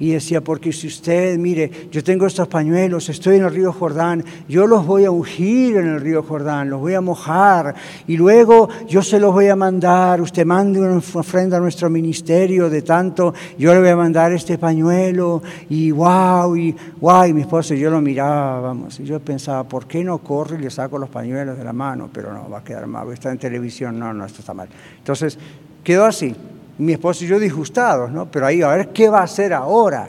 y decía, porque si usted, mire, yo tengo estos pañuelos, estoy en el río Jordán, yo los voy a ungir en el río Jordán, los voy a mojar y luego yo se los voy a mandar, usted mande una ofrenda a nuestro ministerio de tanto, yo le voy a mandar este pañuelo y wow, y wow, y mi esposa y yo lo miraba, vamos, y yo pensaba, ¿por qué no corro y le saco los pañuelos de la mano? Pero no, va a quedar mal, está en televisión, no, no, esto está mal. Entonces, quedó así mi esposo y yo disgustados, ¿no? Pero ahí, a ver, ¿qué va a hacer ahora?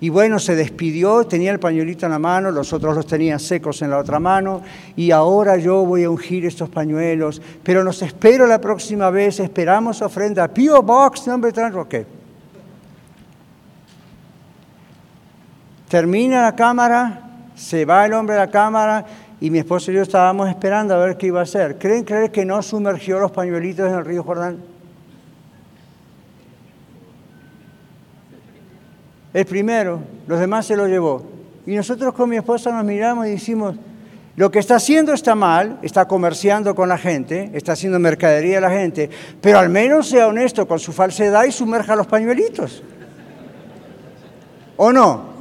Y bueno, se despidió, tenía el pañuelito en la mano, los otros los tenían secos en la otra mano, y ahora yo voy a ungir estos pañuelos, pero nos espero la próxima vez, esperamos ofrenda, P.O. Box, nombre trans, ok. Termina la cámara, se va el hombre de la cámara, y mi esposo y yo estábamos esperando a ver qué iba a hacer. ¿Creen creer que no sumergió los pañuelitos en el río Jordán? El primero, los demás se lo llevó. Y nosotros con mi esposa nos miramos y decimos, lo que está haciendo está mal, está comerciando con la gente, está haciendo mercadería a la gente, pero al menos sea honesto con su falsedad y sumerja los pañuelitos. ¿O no?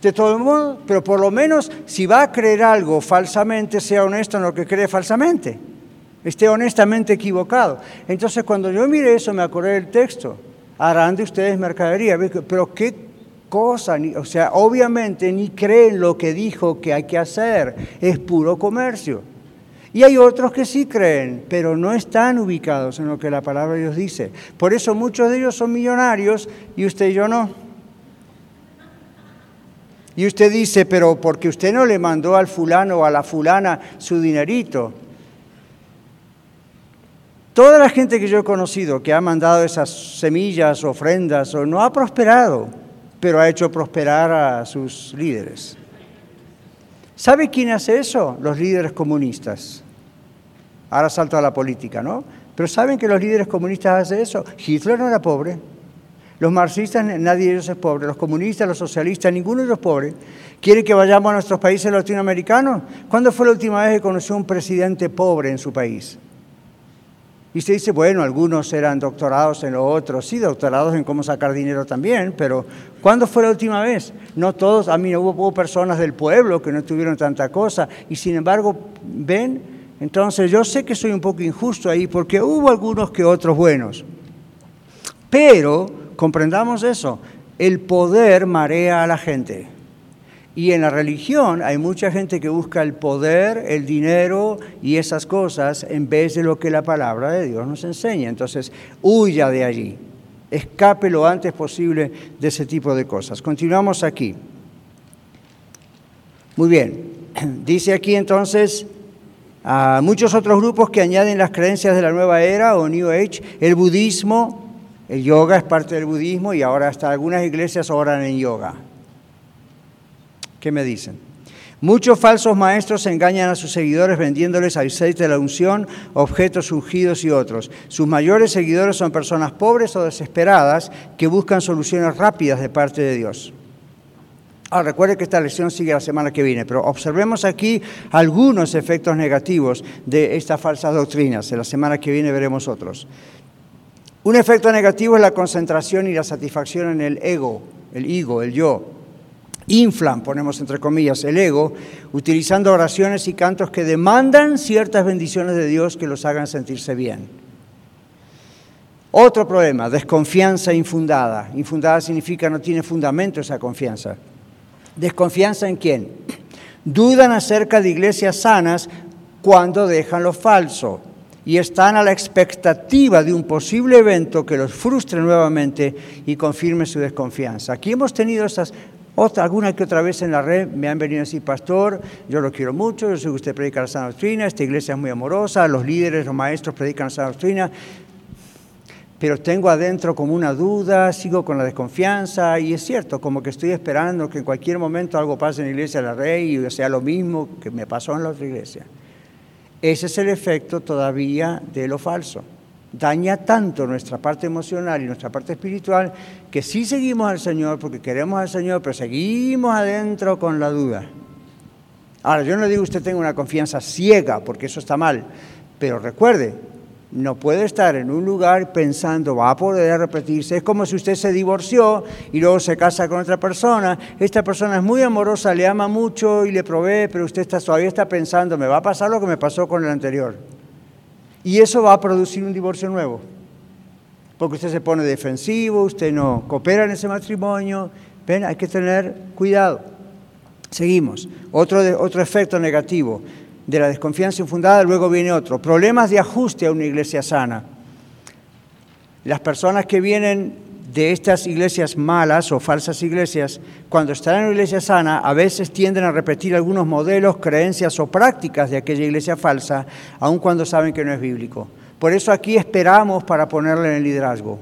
De todo modo, pero por lo menos si va a creer algo falsamente, sea honesto en lo que cree falsamente. Esté honestamente equivocado. Entonces cuando yo mire eso me acordé del texto harán de ustedes mercadería. Pero qué cosa, o sea, obviamente ni creen lo que dijo que hay que hacer, es puro comercio. Y hay otros que sí creen, pero no están ubicados en lo que la palabra de Dios dice. Por eso muchos de ellos son millonarios y usted y yo no. Y usted dice, pero porque usted no le mandó al fulano o a la fulana su dinerito. Toda la gente que yo he conocido que ha mandado esas semillas, ofrendas, o no ha prosperado, pero ha hecho prosperar a sus líderes. ¿Sabe quién hace eso? Los líderes comunistas. Ahora salto a la política, ¿no? Pero ¿saben que los líderes comunistas hacen eso? Hitler no era pobre. Los marxistas, nadie de ellos es pobre. Los comunistas, los socialistas, ninguno de ellos es pobre. ¿Quiere que vayamos a nuestros países latinoamericanos? ¿Cuándo fue la última vez que conoció un presidente pobre en su país? Y se dice, bueno, algunos eran doctorados en lo otro, sí, doctorados en cómo sacar dinero también, pero ¿cuándo fue la última vez? No todos, a mí hubo, hubo personas del pueblo que no tuvieron tanta cosa, y sin embargo, ven, entonces yo sé que soy un poco injusto ahí, porque hubo algunos que otros buenos. Pero, comprendamos eso, el poder marea a la gente. Y en la religión hay mucha gente que busca el poder, el dinero y esas cosas en vez de lo que la palabra de Dios nos enseña. Entonces, huya de allí. Escape lo antes posible de ese tipo de cosas. Continuamos aquí. Muy bien. Dice aquí entonces a muchos otros grupos que añaden las creencias de la nueva era o New Age, el budismo, el yoga es parte del budismo y ahora hasta algunas iglesias oran en yoga. ¿Qué me dicen? Muchos falsos maestros engañan a sus seguidores vendiéndoles aceite de la unción, objetos ungidos y otros. Sus mayores seguidores son personas pobres o desesperadas que buscan soluciones rápidas de parte de Dios. Ahora, recuerde que esta lección sigue la semana que viene, pero observemos aquí algunos efectos negativos de estas falsas doctrinas. En la semana que viene veremos otros. Un efecto negativo es la concentración y la satisfacción en el ego, el ego, el yo. Inflan, ponemos entre comillas, el ego, utilizando oraciones y cantos que demandan ciertas bendiciones de Dios que los hagan sentirse bien. Otro problema, desconfianza infundada. Infundada significa no tiene fundamento esa confianza. ¿Desconfianza en quién? Dudan acerca de iglesias sanas cuando dejan lo falso y están a la expectativa de un posible evento que los frustre nuevamente y confirme su desconfianza. Aquí hemos tenido estas otra, alguna que otra vez en la red me han venido a decir, pastor, yo lo quiero mucho, yo sé que usted predica la sana doctrina, esta iglesia es muy amorosa, los líderes, los maestros predican la sana doctrina, pero tengo adentro como una duda, sigo con la desconfianza, y es cierto, como que estoy esperando que en cualquier momento algo pase en la iglesia de la Rey y sea lo mismo que me pasó en la otra iglesia. Ese es el efecto todavía de lo falso daña tanto nuestra parte emocional y nuestra parte espiritual que sí seguimos al Señor porque queremos al Señor, pero seguimos adentro con la duda. Ahora, yo no digo usted tenga una confianza ciega, porque eso está mal, pero recuerde, no puede estar en un lugar pensando, va a poder repetirse. Es como si usted se divorció y luego se casa con otra persona. Esta persona es muy amorosa, le ama mucho y le provee, pero usted está, todavía está pensando, me va a pasar lo que me pasó con el anterior. Y eso va a producir un divorcio nuevo. Porque usted se pone defensivo, usted no coopera en ese matrimonio. Ven, hay que tener cuidado. Seguimos. Otro, otro efecto negativo de la desconfianza infundada, luego viene otro. Problemas de ajuste a una iglesia sana. Las personas que vienen de estas iglesias malas o falsas iglesias, cuando están en una iglesia sana, a veces tienden a repetir algunos modelos, creencias o prácticas de aquella iglesia falsa, aun cuando saben que no es bíblico. Por eso aquí esperamos para ponerle en el liderazgo.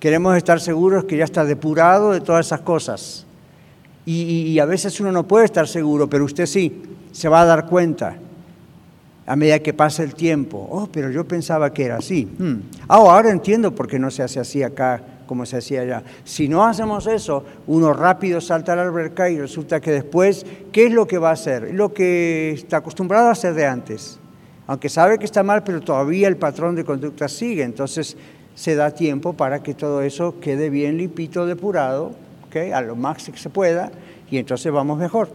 Queremos estar seguros que ya está depurado de todas esas cosas. Y, a veces uno no puede estar seguro, pero usted sí, se va a dar cuenta a medida que pasa el tiempo. Oh, pero yo pensaba que era así. Hmm. Ah, ahora entiendo por qué no se hace así acá como se hacía allá. Si no hacemos eso, uno rápido salta a la alberca y resulta que después, ¿qué es lo que va a hacer? Lo que está acostumbrado a hacer de antes. Aunque sabe que está mal, pero todavía el patrón de conducta sigue. Entonces se da tiempo para que todo eso quede bien limpito, depurado, ¿okay? a lo más que se pueda, y entonces vamos mejor.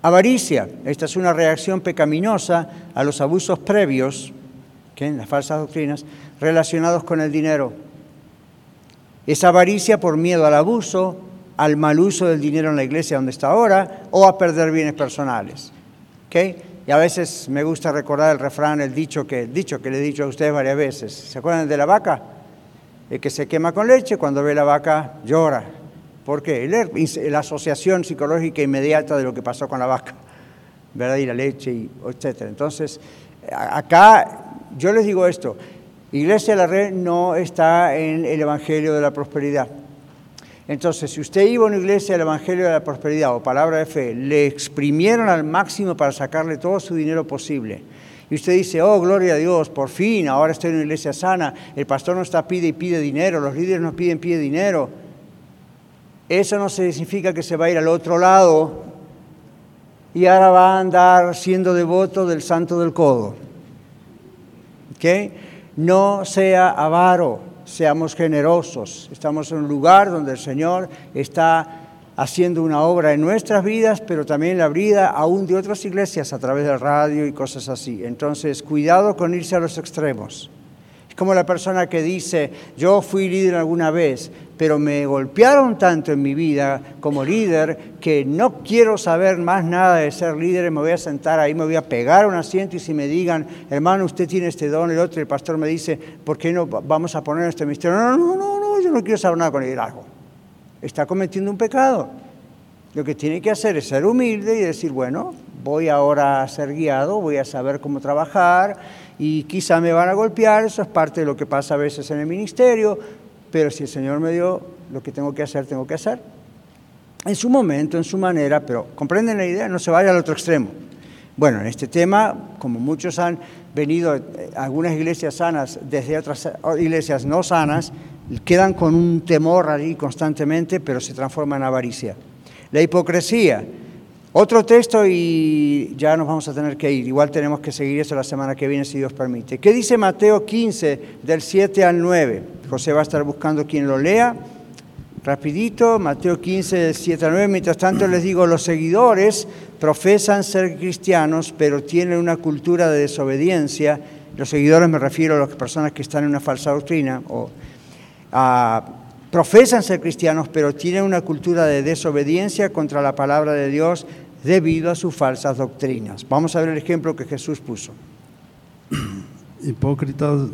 Avaricia, esta es una reacción pecaminosa a los abusos previos, que las falsas doctrinas, relacionados con el dinero. Es avaricia por miedo al abuso, al mal uso del dinero en la iglesia donde está ahora o a perder bienes personales. ¿Okay? Y a veces me gusta recordar el refrán, el dicho que, dicho que le he dicho a ustedes varias veces. ¿Se acuerdan de la vaca? El que se quema con leche, cuando ve la vaca llora. ¿Por qué? La asociación psicológica inmediata de lo que pasó con la vaca, ¿verdad? Y la leche, y etc. Entonces, acá yo les digo esto, Iglesia de la Red no está en el Evangelio de la Prosperidad. Entonces, si usted iba a una iglesia del Evangelio de la Prosperidad o palabra de fe, le exprimieron al máximo para sacarle todo su dinero posible. Y usted dice, oh, gloria a Dios, por fin, ahora estoy en una iglesia sana, el pastor no está pide y pide dinero, los líderes no piden, pide dinero. Eso no significa que se va a ir al otro lado y ahora va a andar siendo devoto del santo del codo. ¿Okay? No sea avaro, seamos generosos. Estamos en un lugar donde el Señor está haciendo una obra en nuestras vidas, pero también en la vida aún de otras iglesias a través del radio y cosas así. Entonces, cuidado con irse a los extremos como la persona que dice, yo fui líder alguna vez, pero me golpearon tanto en mi vida como líder que no quiero saber más nada de ser líder, me voy a sentar ahí, me voy a pegar un asiento y si me digan, hermano, usted tiene este don, el otro, el pastor me dice, ¿por qué no vamos a poner este misterio? No, no, no, no, yo no quiero saber nada con liderazgo. Está cometiendo un pecado. Lo que tiene que hacer es ser humilde y decir, bueno, voy ahora a ser guiado, voy a saber cómo trabajar y quizá me van a golpear, eso es parte de lo que pasa a veces en el ministerio, pero si el Señor me dio lo que tengo que hacer, tengo que hacer. En su momento, en su manera, pero comprenden la idea, no se vaya al otro extremo. Bueno, en este tema, como muchos han venido, eh, algunas iglesias sanas desde otras iglesias no sanas, quedan con un temor allí constantemente, pero se transforma en avaricia. La hipocresía, otro texto y ya nos vamos a tener que ir. Igual tenemos que seguir eso la semana que viene si Dios permite. ¿Qué dice Mateo 15 del 7 al 9? José va a estar buscando quien lo lea Rapidito, Mateo 15, 7 a 9. Mientras tanto les digo, los seguidores profesan ser cristianos, pero tienen una cultura de desobediencia. Los seguidores me refiero a las personas que están en una falsa doctrina o profesan ser cristianos, pero tienen una cultura de desobediencia contra la palabra de Dios debido a sus falsas doctrinas. Vamos a ver el ejemplo que Jesús puso. Hipócritas,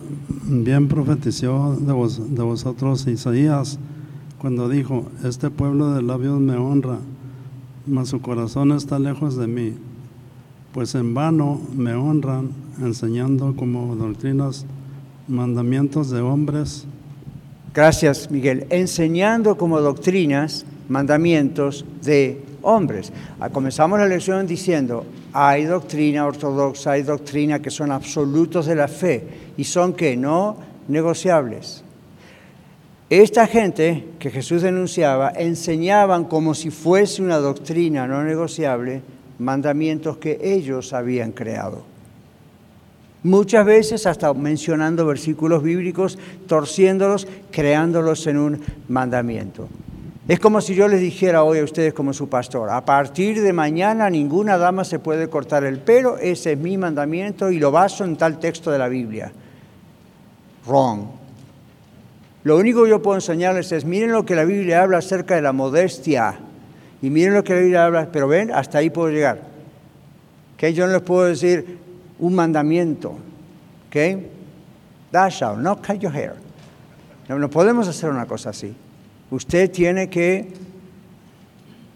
bien profetizó de, de vosotros Isaías cuando dijo, este pueblo de labios me honra, mas su corazón está lejos de mí, pues en vano me honran enseñando como doctrinas mandamientos de hombres. Gracias, Miguel. Enseñando como doctrinas mandamientos de hombres. Ah, comenzamos la lección diciendo, hay doctrina ortodoxa, hay doctrina que son absolutos de la fe y son que no negociables. Esta gente que Jesús denunciaba enseñaban como si fuese una doctrina no negociable mandamientos que ellos habían creado. Muchas veces hasta mencionando versículos bíblicos, torciéndolos, creándolos en un mandamiento. Es como si yo les dijera hoy a ustedes como su pastor, a partir de mañana ninguna dama se puede cortar el pelo, ese es mi mandamiento y lo baso en tal texto de la Biblia. Wrong. Lo único que yo puedo enseñarles es, miren lo que la Biblia habla acerca de la modestia y miren lo que la Biblia habla, pero ven, hasta ahí puedo llegar. ¿Okay? Yo no les puedo decir un mandamiento. ¿Okay? Shalt not cut your hair. No, no podemos hacer una cosa así. Usted tiene que,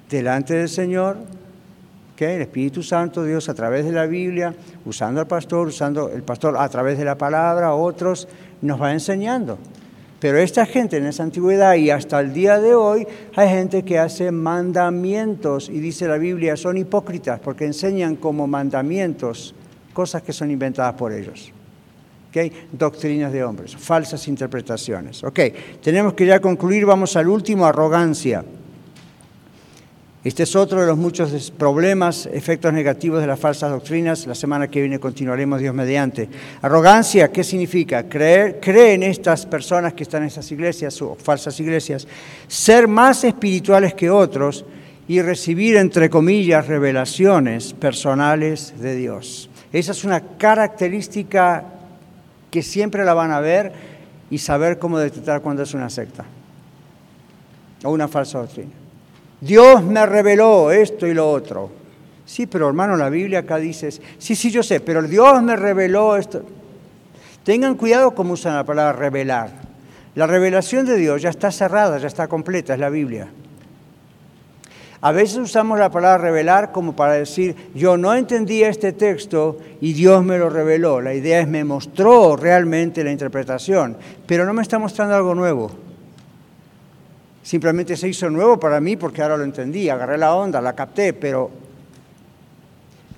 delante del Señor, que el Espíritu Santo, Dios a través de la Biblia, usando al pastor, usando el pastor a través de la palabra, otros, nos va enseñando. Pero esta gente en esa antigüedad y hasta el día de hoy hay gente que hace mandamientos y dice la Biblia son hipócritas porque enseñan como mandamientos cosas que son inventadas por ellos. Doctrinas de hombres, falsas interpretaciones. Ok, tenemos que ya concluir, vamos al último, arrogancia. Este es otro de los muchos problemas, efectos negativos de las falsas doctrinas. La semana que viene continuaremos Dios mediante. Arrogancia, ¿qué significa? Creer, creen estas personas que están en esas iglesias o falsas iglesias, ser más espirituales que otros y recibir, entre comillas, revelaciones personales de Dios. Esa es una característica que siempre la van a ver y saber cómo detectar cuando es una secta o una falsa doctrina. Dios me reveló esto y lo otro. Sí, pero hermano, la Biblia acá dice, sí, sí, yo sé, pero Dios me reveló esto. Tengan cuidado cómo usan la palabra revelar. La revelación de Dios ya está cerrada, ya está completa, es la Biblia. A veces usamos la palabra revelar como para decir, yo no entendía este texto y Dios me lo reveló. La idea es, me mostró realmente la interpretación, pero no me está mostrando algo nuevo. Simplemente se hizo nuevo para mí porque ahora lo entendí, agarré la onda, la capté, pero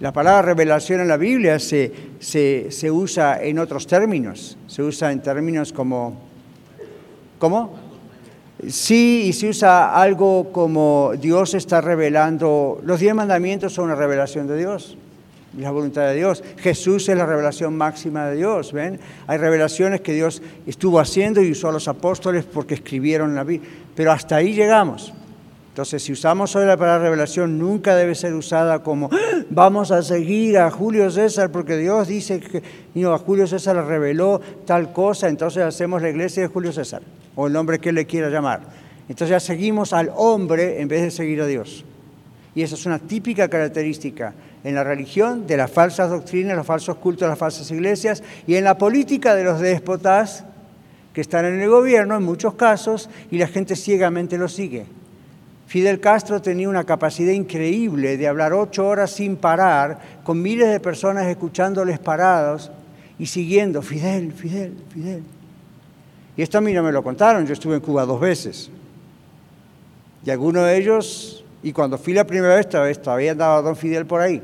la palabra revelación en la Biblia se, se usa en otros términos, se usa en términos como, ¿cómo? Sí, y se usa algo como Dios está revelando, los diez mandamientos son una revelación de Dios, la voluntad de Dios. Jesús es la revelación máxima de Dios, ¿ven? Hay revelaciones que Dios estuvo haciendo y usó a los apóstoles porque escribieron la Biblia, pero hasta ahí llegamos. Entonces, si usamos hoy la palabra revelación, nunca debe ser usada como ¡Ah! vamos a seguir a Julio César porque Dios dice que a Julio César le reveló tal cosa, entonces hacemos la iglesia de Julio César o el nombre que él le quiera llamar. Entonces ya seguimos al hombre en vez de seguir a Dios. Y esa es una típica característica en la religión de las falsas doctrinas, los falsos cultos, las falsas iglesias y en la política de los déspotas que están en el gobierno en muchos casos y la gente ciegamente lo sigue. Fidel Castro tenía una capacidad increíble de hablar ocho horas sin parar, con miles de personas escuchándoles parados y siguiendo, Fidel, Fidel, Fidel. Y esto a mí no me lo contaron, yo estuve en Cuba dos veces. Y algunos de ellos, y cuando fui la primera vez, todavía andaba Don Fidel por ahí.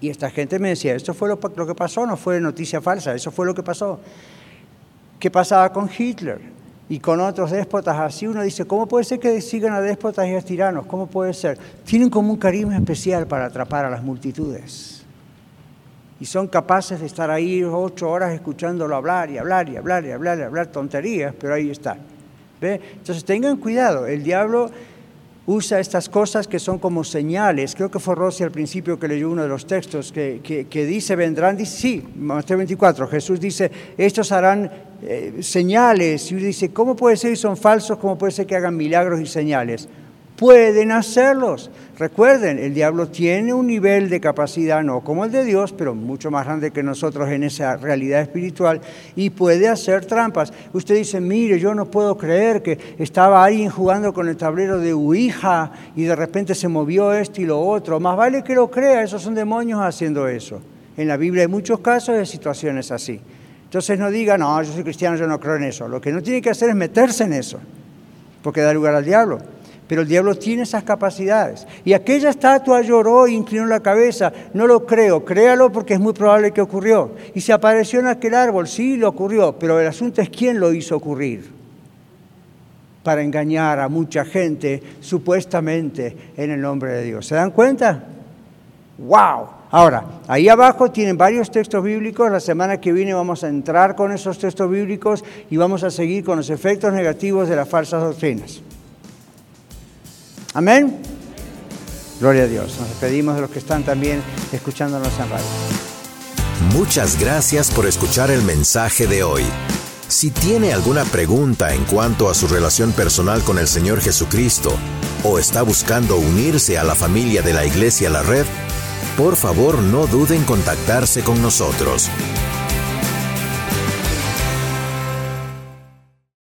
Y esta gente me decía, esto fue lo, lo que pasó, no fue noticia falsa, eso fue lo que pasó. ¿Qué pasaba con Hitler? y con otros déspotas así, uno dice, ¿cómo puede ser que sigan a déspotas y a tiranos? ¿Cómo puede ser? Tienen como un carisma especial para atrapar a las multitudes y son capaces de estar ahí ocho horas escuchándolo hablar y hablar y hablar y hablar y hablar tonterías, pero ahí está. ¿Ve? Entonces tengan cuidado, el diablo usa estas cosas que son como señales. Creo que fue Rossi al principio que leyó uno de los textos que, que, dice, vendrán, dice, sí, Mateo 24, Jesús dice, estos harán eh, señales. Y uno dice, ¿cómo puede ser y son falsos? ¿Cómo puede ser que hagan milagros y señales? Pueden hacerlos. Recuerden, el diablo tiene un nivel de capacidad, no como el de Dios, pero mucho más grande que nosotros en esa realidad espiritual, y puede hacer trampas. Usted dice, mire, yo no puedo creer que estaba alguien jugando con el tablero de Ouija y de repente se movió esto y lo otro. Más vale que lo crea, esos son demonios haciendo eso. En la Biblia hay muchos casos de situaciones así. Entonces no diga, no, yo soy cristiano, yo no creo en eso. Lo que no tiene que hacer es meterse en eso, porque da lugar al diablo. Pero el diablo tiene esas capacidades. Y aquella estatua lloró e inclinó la cabeza. No lo creo, créalo porque es muy probable que ocurrió. Y se apareció en aquel árbol, sí, lo ocurrió, pero el asunto es quién lo hizo ocurrir. Para engañar a mucha gente, supuestamente en el nombre de Dios. ¿Se dan cuenta? ¡Wow! Ahora, ahí abajo tienen varios textos bíblicos. La semana que viene vamos a entrar con esos textos bíblicos y vamos a seguir con los efectos negativos de las falsas doctrinas. Amén. Gloria a Dios. Nos despedimos de los que están también escuchándonos en radio. Muchas gracias por escuchar el mensaje de hoy. Si tiene alguna pregunta en cuanto a su relación personal con el Señor Jesucristo o está buscando unirse a la familia de la Iglesia La Red, por favor no duden en contactarse con nosotros.